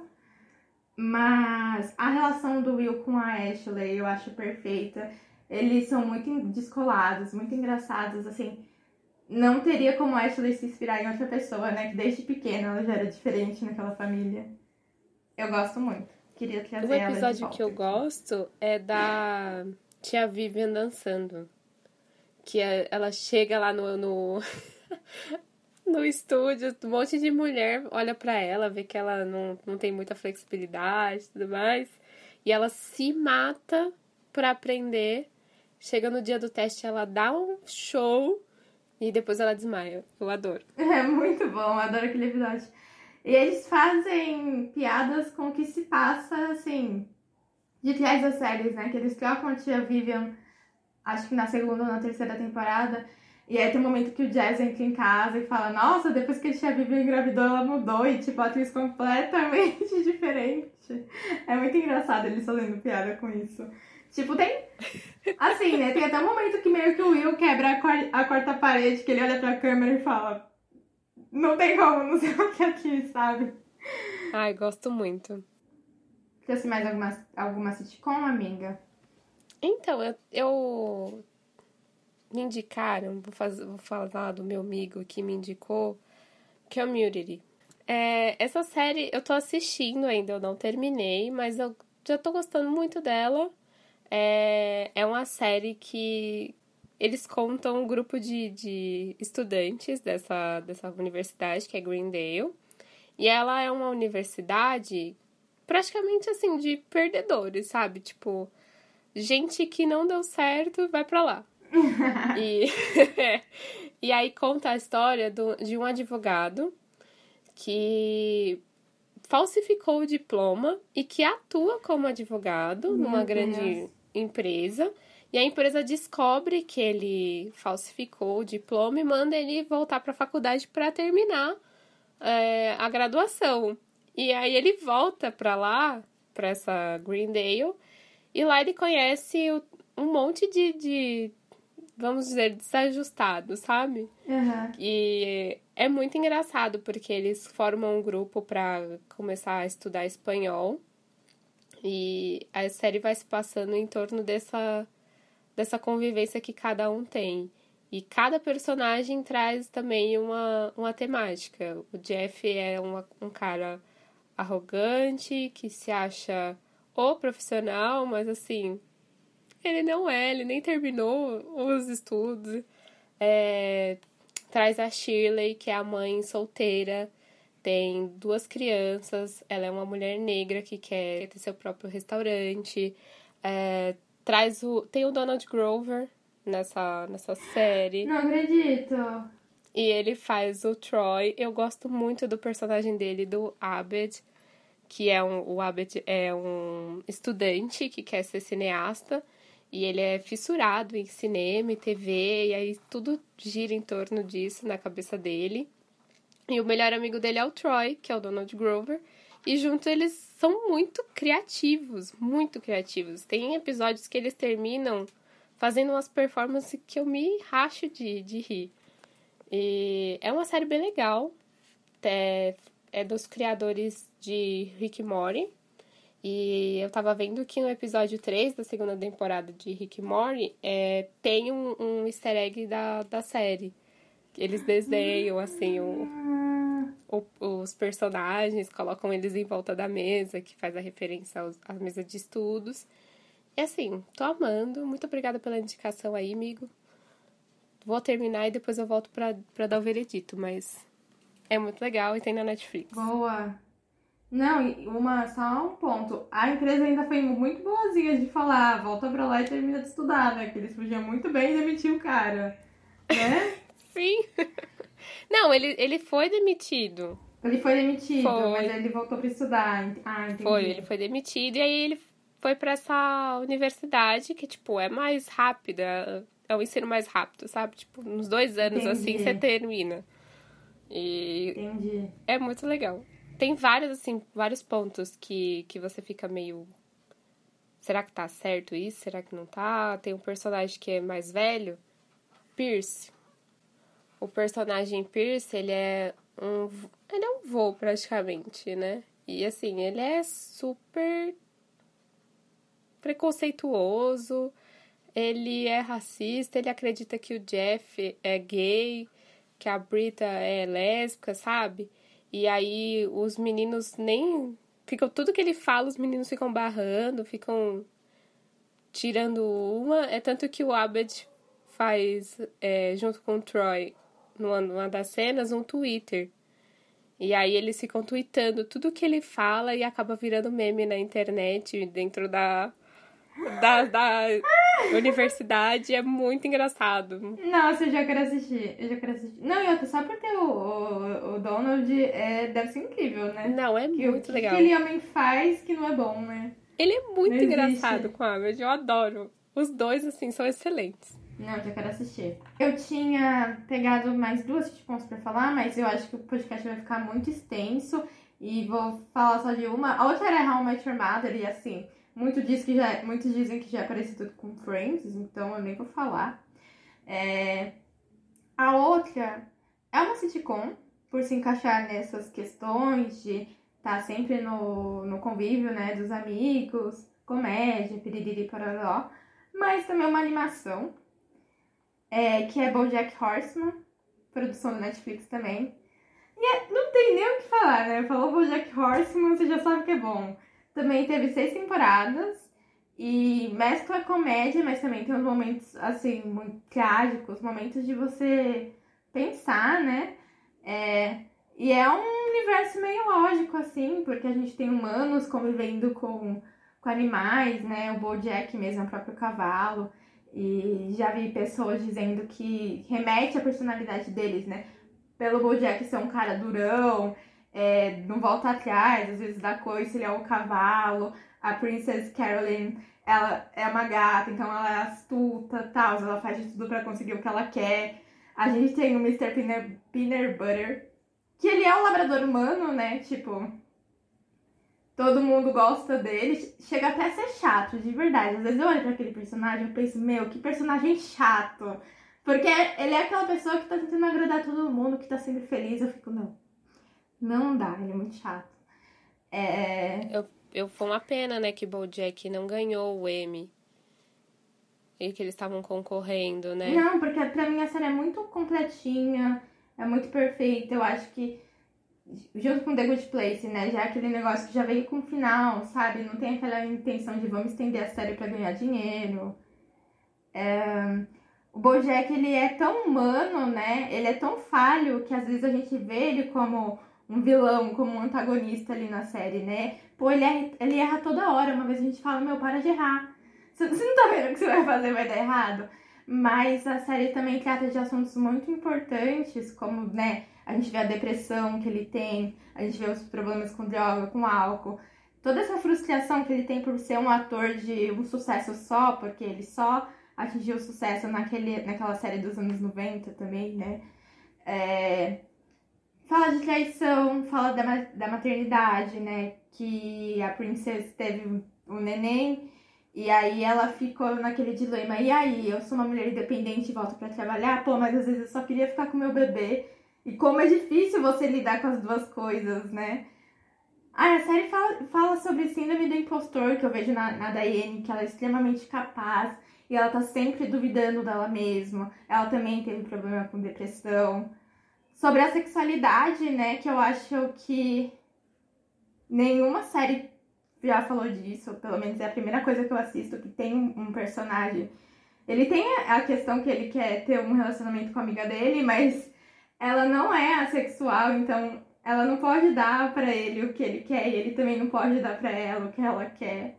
Mas a relação do Will com a Ashley eu acho perfeita. Eles são muito descolados, muito engraçados, assim. Não teria como a Ashley se inspirar em outra pessoa, né? Que desde pequena ela já era diferente naquela família. Eu gosto muito. Queria trazer O ela de episódio volta que eu gosto é da tia Vivian dançando. Que é- ela chega lá no, no, no estúdio, um monte de mulher olha pra ela, vê que ela não, não tem muita flexibilidade e tudo mais. E ela se mata pra aprender. Chega no dia do teste, ela dá um show e depois ela desmaia. Eu adoro. É muito bom, adoro aquele episódio. E eles fazem piadas com o que se passa, assim, de trás das séries, né? Que eles trocam a tia Vivian, acho que na segunda ou na terceira temporada. E aí tem um momento que o Jazz entra em casa e fala, nossa, depois que a tia Vivian engravidou, ela mudou. E, tipo, atriz completamente diferente. É muito engraçado eles fazendo piada com isso. Tipo, tem... Assim, né? Tem até um momento que meio que o Will quebra a, quar- a quarta parede, que ele olha pra câmera e fala... Não tem como, não sei o que aqui, sabe? Ai, gosto muito. Trouxe mais alguma, alguma sitcom, amiga? Então, eu, eu me indicaram, vou, fazer, vou falar do meu amigo que me indicou, Community. É, essa série eu tô assistindo ainda, eu não terminei, mas eu já tô gostando muito dela. É, é uma série que eles contam um grupo de, de estudantes dessa, dessa universidade, que é Greendale. E ela é uma universidade praticamente assim, de perdedores, sabe? Tipo, gente que não deu certo vai pra lá. e, e aí conta a história do, de um advogado que falsificou o diploma e que atua como advogado Meu numa Deus. grande empresa. E a empresa descobre que ele falsificou o diploma e manda ele voltar para a faculdade para terminar é, a graduação. E aí ele volta para lá, para essa Greendale, e lá ele conhece um monte de, de, vamos dizer, desajustados, sabe? Aham. E é muito engraçado porque eles formam um grupo para começar a estudar espanhol. E a série vai se passando em torno dessa, dessa convivência que cada um tem. E cada personagem traz também uma, uma temática. O Jeff é uma, um cara arrogante, que se acha o profissional, mas assim, ele não é, ele nem terminou os estudos. É, traz a Shirley, que é a mãe solteira, tem duas crianças, ela é uma mulher negra que quer ter seu próprio restaurante. É, traz o. Tem o Donald Grover nessa, nessa série. Não acredito. E ele faz o Troy. Eu gosto muito do personagem dele, do Abed, que é um. O Abed é um estudante que quer ser cineasta. E ele é fissurado em cinema e TV, e aí tudo gira em torno disso na cabeça dele. E o melhor amigo dele é o Troy, que é o Donald Grover. E junto eles são muito criativos, muito criativos. Tem episódios que eles terminam fazendo umas performances que eu me racho de, de rir. E é uma série bem legal. É, é dos criadores de Rick Mori. E eu tava vendo que no episódio 3 da segunda temporada de Rick Mori é, tem um, um easter egg da, da série. Eles desenham, assim, o, o, os personagens, colocam eles em volta da mesa, que faz a referência aos, à mesa de estudos. E assim, tô amando. Muito obrigada pela indicação aí, amigo. Vou terminar e depois eu volto pra, pra dar o veredito, mas é muito legal e tem na Netflix. Boa! Não, uma, só um ponto. A empresa ainda foi muito boazinha de falar, volta pra lá e termina de estudar, né? Que eles podiam muito bem demitir o cara, né? Sim. Não, ele, ele foi demitido. Ele foi demitido, foi. mas ele voltou pra estudar. Ah, entendi. Foi, ele foi demitido e aí ele foi para essa universidade que, tipo, é mais rápida, é o ensino mais rápido, sabe? Tipo, nos dois anos, assim, Entendi. assim, você termina. E Entendi. é muito legal. Tem vários, assim, vários pontos que, que você fica meio. Será que tá certo isso? Será que não tá? Tem um personagem que é mais velho, Pierce. O personagem Pierce, ele é um. Ele é um voo praticamente, né? E assim, ele é super preconceituoso, ele é racista, ele acredita que o Jeff é gay, que a Brita é lésbica, sabe? E aí os meninos nem. Ficam, tudo que ele fala, os meninos ficam barrando, ficam tirando uma. É tanto que o Abed faz, é, junto com o Troy, numa, das cenas, um Twitter. E aí eles ficam tweetando tudo que ele fala e acaba virando meme na internet, dentro da, da, da universidade. É muito engraçado. Nossa, eu já quero assistir. Eu já quero assistir. Não, e outra, só por ter o, o, o Donald é, deve ser incrível, né? Não, é que, muito o, legal. O que aquele homem faz que não é bom, né? Ele é muito não engraçado existe. com a Ahmed, eu adoro. Os dois, assim, são excelentes. Não, já quero assistir. Eu tinha pegado mais duas sitcoms pra falar, mas eu acho que o podcast vai ficar muito extenso. E vou falar só de uma. A outra era How I Met Your Mother, e assim, muito diz que já, muitos dizem que já é parecido com Friends, então eu nem vou falar. É... A outra é uma sitcom, por se encaixar nessas questões de estar tá sempre no, no convívio, né, dos amigos, comédia, piririri, pararó, mas também uma animação, é, que é BoJack Horseman, produção do Netflix também. E é, não tem nem o que falar, né? Falou BoJack Horseman, você já sabe que é bom. Também teve seis temporadas e mescla comédia, mas também tem uns momentos, assim, muito trágicos, momentos de você pensar, né? É, e é um universo meio lógico, assim, porque a gente tem humanos convivendo com, com animais, né? O Bojack mesmo, o próprio cavalo. E já vi pessoas dizendo que remete à personalidade deles, né? Pelo Bojack ser um cara durão, é, não volta atrás, às vezes dá coisa, ele é o cavalo. A Princess Caroline, ela é uma gata, então ela é astuta, tal, ela faz de tudo para conseguir o que ela quer. A gente tem o Mr. Peanut, Peanut Butter, que ele é um labrador humano, né? Tipo, todo mundo gosta dele. Chega até a ser chato, de verdade. Às vezes eu olho pra aquele personagem e penso, meu, que personagem chato. Porque ele é aquela pessoa que tá tentando agradar todo mundo, que tá sempre feliz. Eu fico, não, não dá, ele é muito chato. É... Eu, eu, foi uma pena, né, que Bojack não ganhou o Emmy. E que eles estavam concorrendo, né? Não, porque pra mim a série é muito completinha, é muito perfeita. Eu acho que, junto com The Good Place, né, já aquele negócio que já veio com o final, sabe? Não tem aquela intenção de vamos estender a série para ganhar dinheiro. É... O Bojack, ele é tão humano, né? Ele é tão falho que às vezes a gente vê ele como um vilão, como um antagonista ali na série, né? Pô, ele erra, ele erra toda hora. Uma vez a gente fala, meu, para de errar. Você, não tá vendo que você vai fazer vai dar errado? Mas a série também trata de assuntos muito importantes, como, né, a gente vê a depressão que ele tem, a gente vê os problemas com droga, com álcool, toda essa frustração que ele tem por ser um ator de um sucesso só, porque ele só atingiu sucesso naquele, naquela série dos anos 90 também, né? É, Fala de traição, fala da, da maternidade, né? Que a Princess teve um neném E aí ela ficou naquele dilema, e aí, eu sou uma mulher independente e volto para trabalhar, pô, mas às vezes eu só queria ficar com meu bebê. E como é difícil você lidar com as duas coisas, né? Ah, a série fala, fala sobre síndrome do impostor, que eu vejo na, na Diane, que ela é extremamente capaz e ela tá sempre duvidando dela mesma. Ela também teve problema com depressão. Sobre a sexualidade, né, que eu acho que nenhuma série já falou disso, pelo menos é a primeira coisa que eu assisto que tem um personagem. Ele tem a questão que ele quer ter um relacionamento com a amiga dele, mas ela não é assexual, então ela não pode dar para ele o que ele quer e ele também não pode dar para ela o que ela quer.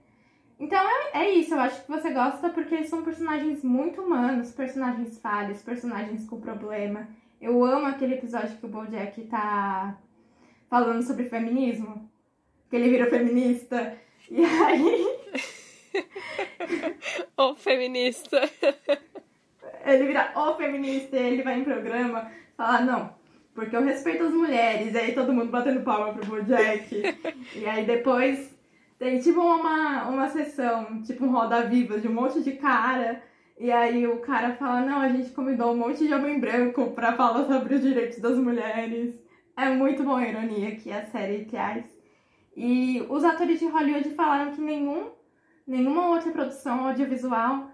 Então é, é isso, eu acho que você gosta porque são personagens muito humanos, personagens falhos, personagens com problema. Eu amo aquele episódio que o Bojack tá falando sobre feminismo, que ele vira feminista. E aí. o feminista. Ele vira o feminista e ele vai em programa falar, não, porque eu respeito as mulheres. E aí todo mundo batendo palma pro Bojack. e aí depois tem tipo uma, uma sessão, tipo um Roda Viva de um monte de cara. E aí o cara fala, não, a gente convidou um monte de homem branco pra falar sobre os direitos das mulheres. É muito boa a ironia que a série traz. E os atores de Hollywood falaram que nenhum, nenhuma outra produção audiovisual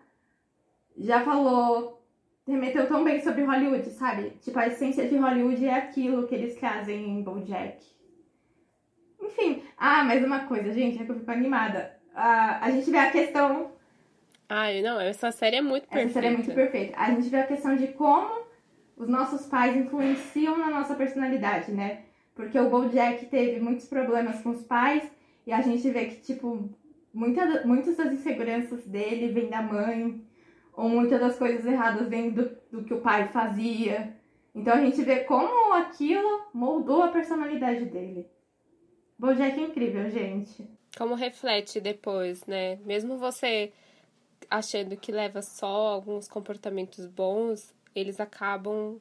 já falou remeteu tão bem sobre Hollywood, sabe? Tipo, a essência de Hollywood é aquilo que eles trazem em BoJack. Enfim, ah, mais uma coisa, gente, é que eu fico animada. Ah, a gente vê a questão... Ai, não, essa série é muito perfeita. Essa série é muito perfeita. A gente vê a questão de como os nossos pais influenciam na nossa personalidade, né? Porque o BoJack teve muitos problemas com os pais e a gente vê que, tipo, muita, muitas das inseguranças dele vêm da mãe, ou muitas das coisas erradas vêm do, do que o pai fazia. Então a gente vê como aquilo moldou a personalidade dele. Bojack é incrível, gente. Como reflete depois, né? Mesmo você achando que leva só alguns comportamentos bons, eles acabam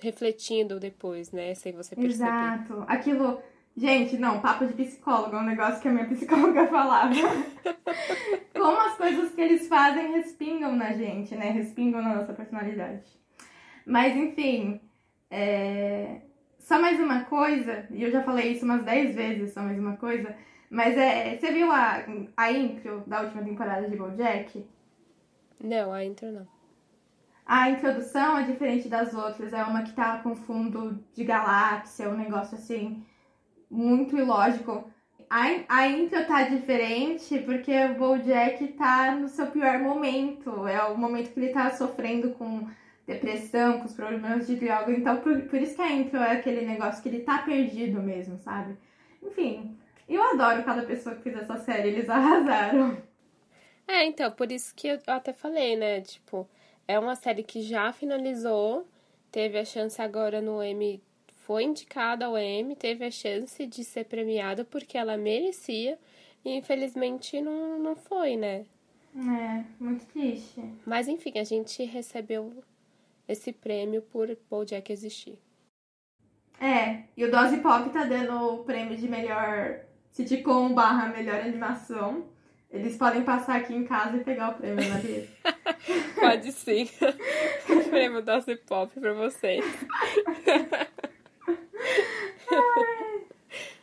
refletindo depois, né? Sem você perceber. Exato. Aquilo Gente, não, papo de psicólogo, é um negócio que a minha psicóloga falava. Como as coisas que eles fazem respingam na gente, né? Respingam na nossa personalidade. Mas, enfim, é... só mais uma coisa, e eu já falei isso umas 10 vezes, só mais uma coisa, mas é. Você viu a, a intro da última temporada de Bojack? Não, a intro não. A introdução é diferente das outras, é uma que tá com fundo de galáxia, um negócio assim muito ilógico. A, a intro tá diferente porque o Bojack tá no seu pior momento. É o momento que ele tá sofrendo com depressão, com os problemas de droga. Então, por, por isso que a intro é aquele negócio que ele tá perdido mesmo, sabe? Enfim, eu adoro cada pessoa que fez essa série, eles arrasaram. É, então, por isso que eu até falei, né? Tipo, é uma série que já finalizou, teve a chance agora no M foi indicada ao Emmy, teve a chance de ser premiada porque ela merecia e infelizmente não, não foi, né? É, muito triste. Mas enfim, a gente recebeu esse prêmio por BoJack existir. É, e o Dose Pop tá dando o prêmio de melhor sitcom barra melhor animação. Eles podem passar aqui em casa e pegar o prêmio na vida. Pode sim. o prêmio Dose Pop pra vocês.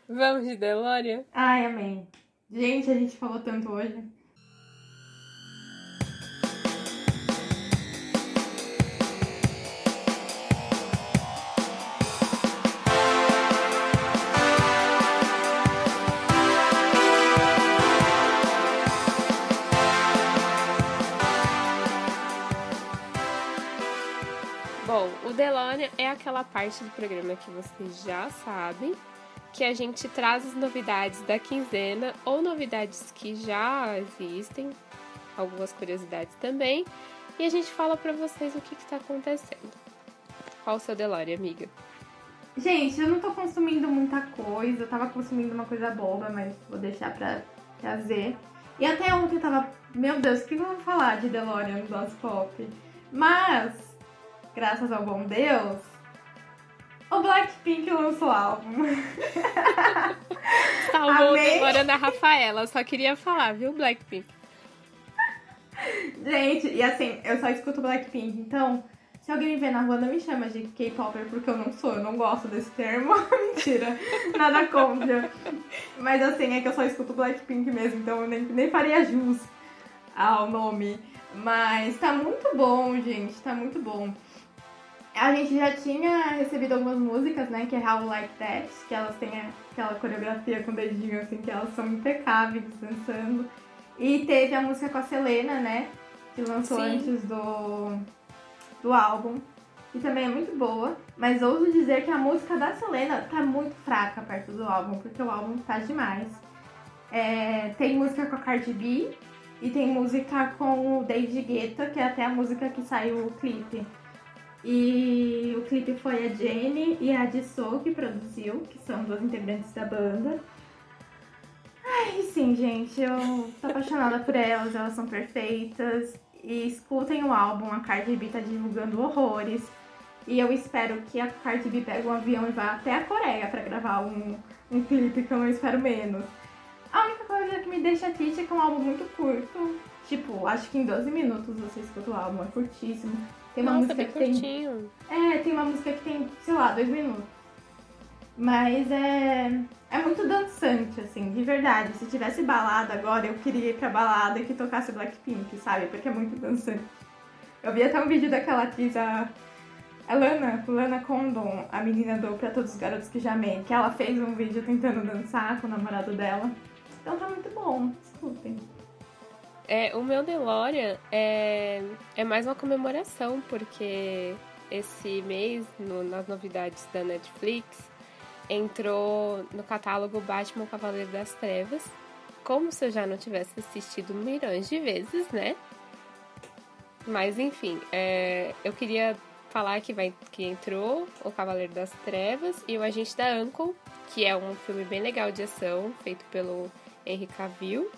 Vamos de Delória? Ai, amém. Gente, a gente falou tanto hoje. Delônia é aquela parte do programa que vocês já sabem, que a gente traz as novidades da quinzena ou novidades que já existem, algumas curiosidades também, e a gente fala para vocês o que está acontecendo. Qual o seu Delore, amiga? Gente, eu não tô consumindo muita coisa, eu tava consumindo uma coisa boba, mas vou deixar pra trazer. E até ontem eu tava, meu Deus, o que eu vou falar de DeLorean no Dose Pop? Mas graças ao bom Deus, o Blackpink lançou álbum. Salvou a memória da Rafaela, só queria falar, viu, Blackpink? Gente, e assim, eu só escuto Blackpink, então se alguém me ver na rua, não me chama de K-Popper, porque eu não sou, eu não gosto desse termo. Mentira, nada contra. Mas assim, é que eu só escuto Blackpink mesmo, então eu nem, nem faria jus ao nome. Mas tá muito bom, gente, tá muito bom. A gente já tinha recebido algumas músicas, né, que é How Like That, que elas têm aquela coreografia com o dedinho, assim, que elas são impecáveis dançando. E teve a música com a Selena, né, que lançou Sim. antes do do álbum, que também é muito boa, mas ouso dizer que a música da Selena tá muito fraca perto do álbum, porque o álbum tá demais. É, tem música com a Cardi B e tem música com o David Guetta, que é até a música que saiu o clipe. E o clipe foi a Jenny e a Jisoo que produziu, que são duas integrantes da banda. Ai, sim, gente, eu tô apaixonada por elas, elas são perfeitas e escutem o álbum. A Cardi B tá divulgando horrores. E eu espero que a Cardi B pegue um avião e vá até a Coreia para gravar um, um clipe que eu não espero menos. A única coisa que me deixa triste é que é um álbum muito curto. Tipo, acho que em 12 minutos você escuta o álbum, é curtíssimo. Tem uma Nossa, música que curtinho. tem. É, tem uma música que tem, sei lá, dois minutos. Mas é. É muito dançante, assim, de verdade. Se tivesse balada agora, eu queria ir pra balada e que tocasse Blackpink, sabe? Porque é muito dançante. Eu vi até um vídeo daquela atriz, a, a Lana, Lana Condon, a menina do Pra Todos os Garotos que Já Amei, que ela fez um vídeo tentando dançar com o namorado dela. Então tá muito bom, escutem. É, o meu DeLorean é, é mais uma comemoração, porque esse mês, no, nas novidades da Netflix, entrou no catálogo Batman Cavaleiro das Trevas. Como se eu já não tivesse assistido milhões de vezes, né? Mas enfim, é, eu queria falar que, vai, que entrou o Cavaleiro das Trevas e o Agente da Uncle, que é um filme bem legal de ação, feito pelo Henry Cavill,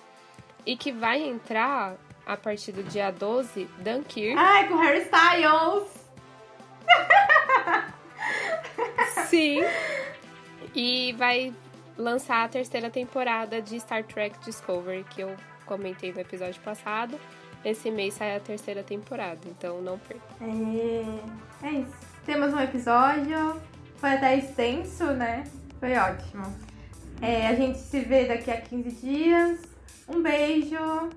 e que vai entrar a partir do dia 12, Dunkirk. Ai, com Harry Styles! Sim. E vai lançar a terceira temporada de Star Trek Discovery, que eu comentei no episódio passado. Esse mês sai a terceira temporada, então não perca. É, é isso. Temos um episódio, foi até extenso, né? Foi ótimo. É, a gente se vê daqui a 15 dias. Um beijo.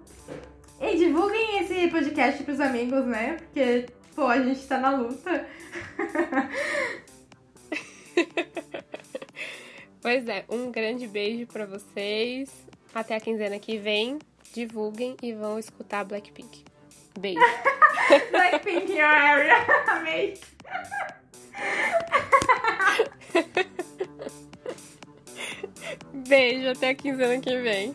E divulguem esse podcast pros amigos, né? Porque, pô, a gente tá na luta. Pois é, um grande beijo para vocês. Até a quinzena que vem. Divulguem e vão escutar Blackpink. Beijo. Blackpink in your area. Amei. Beijo, até a quinzena que vem.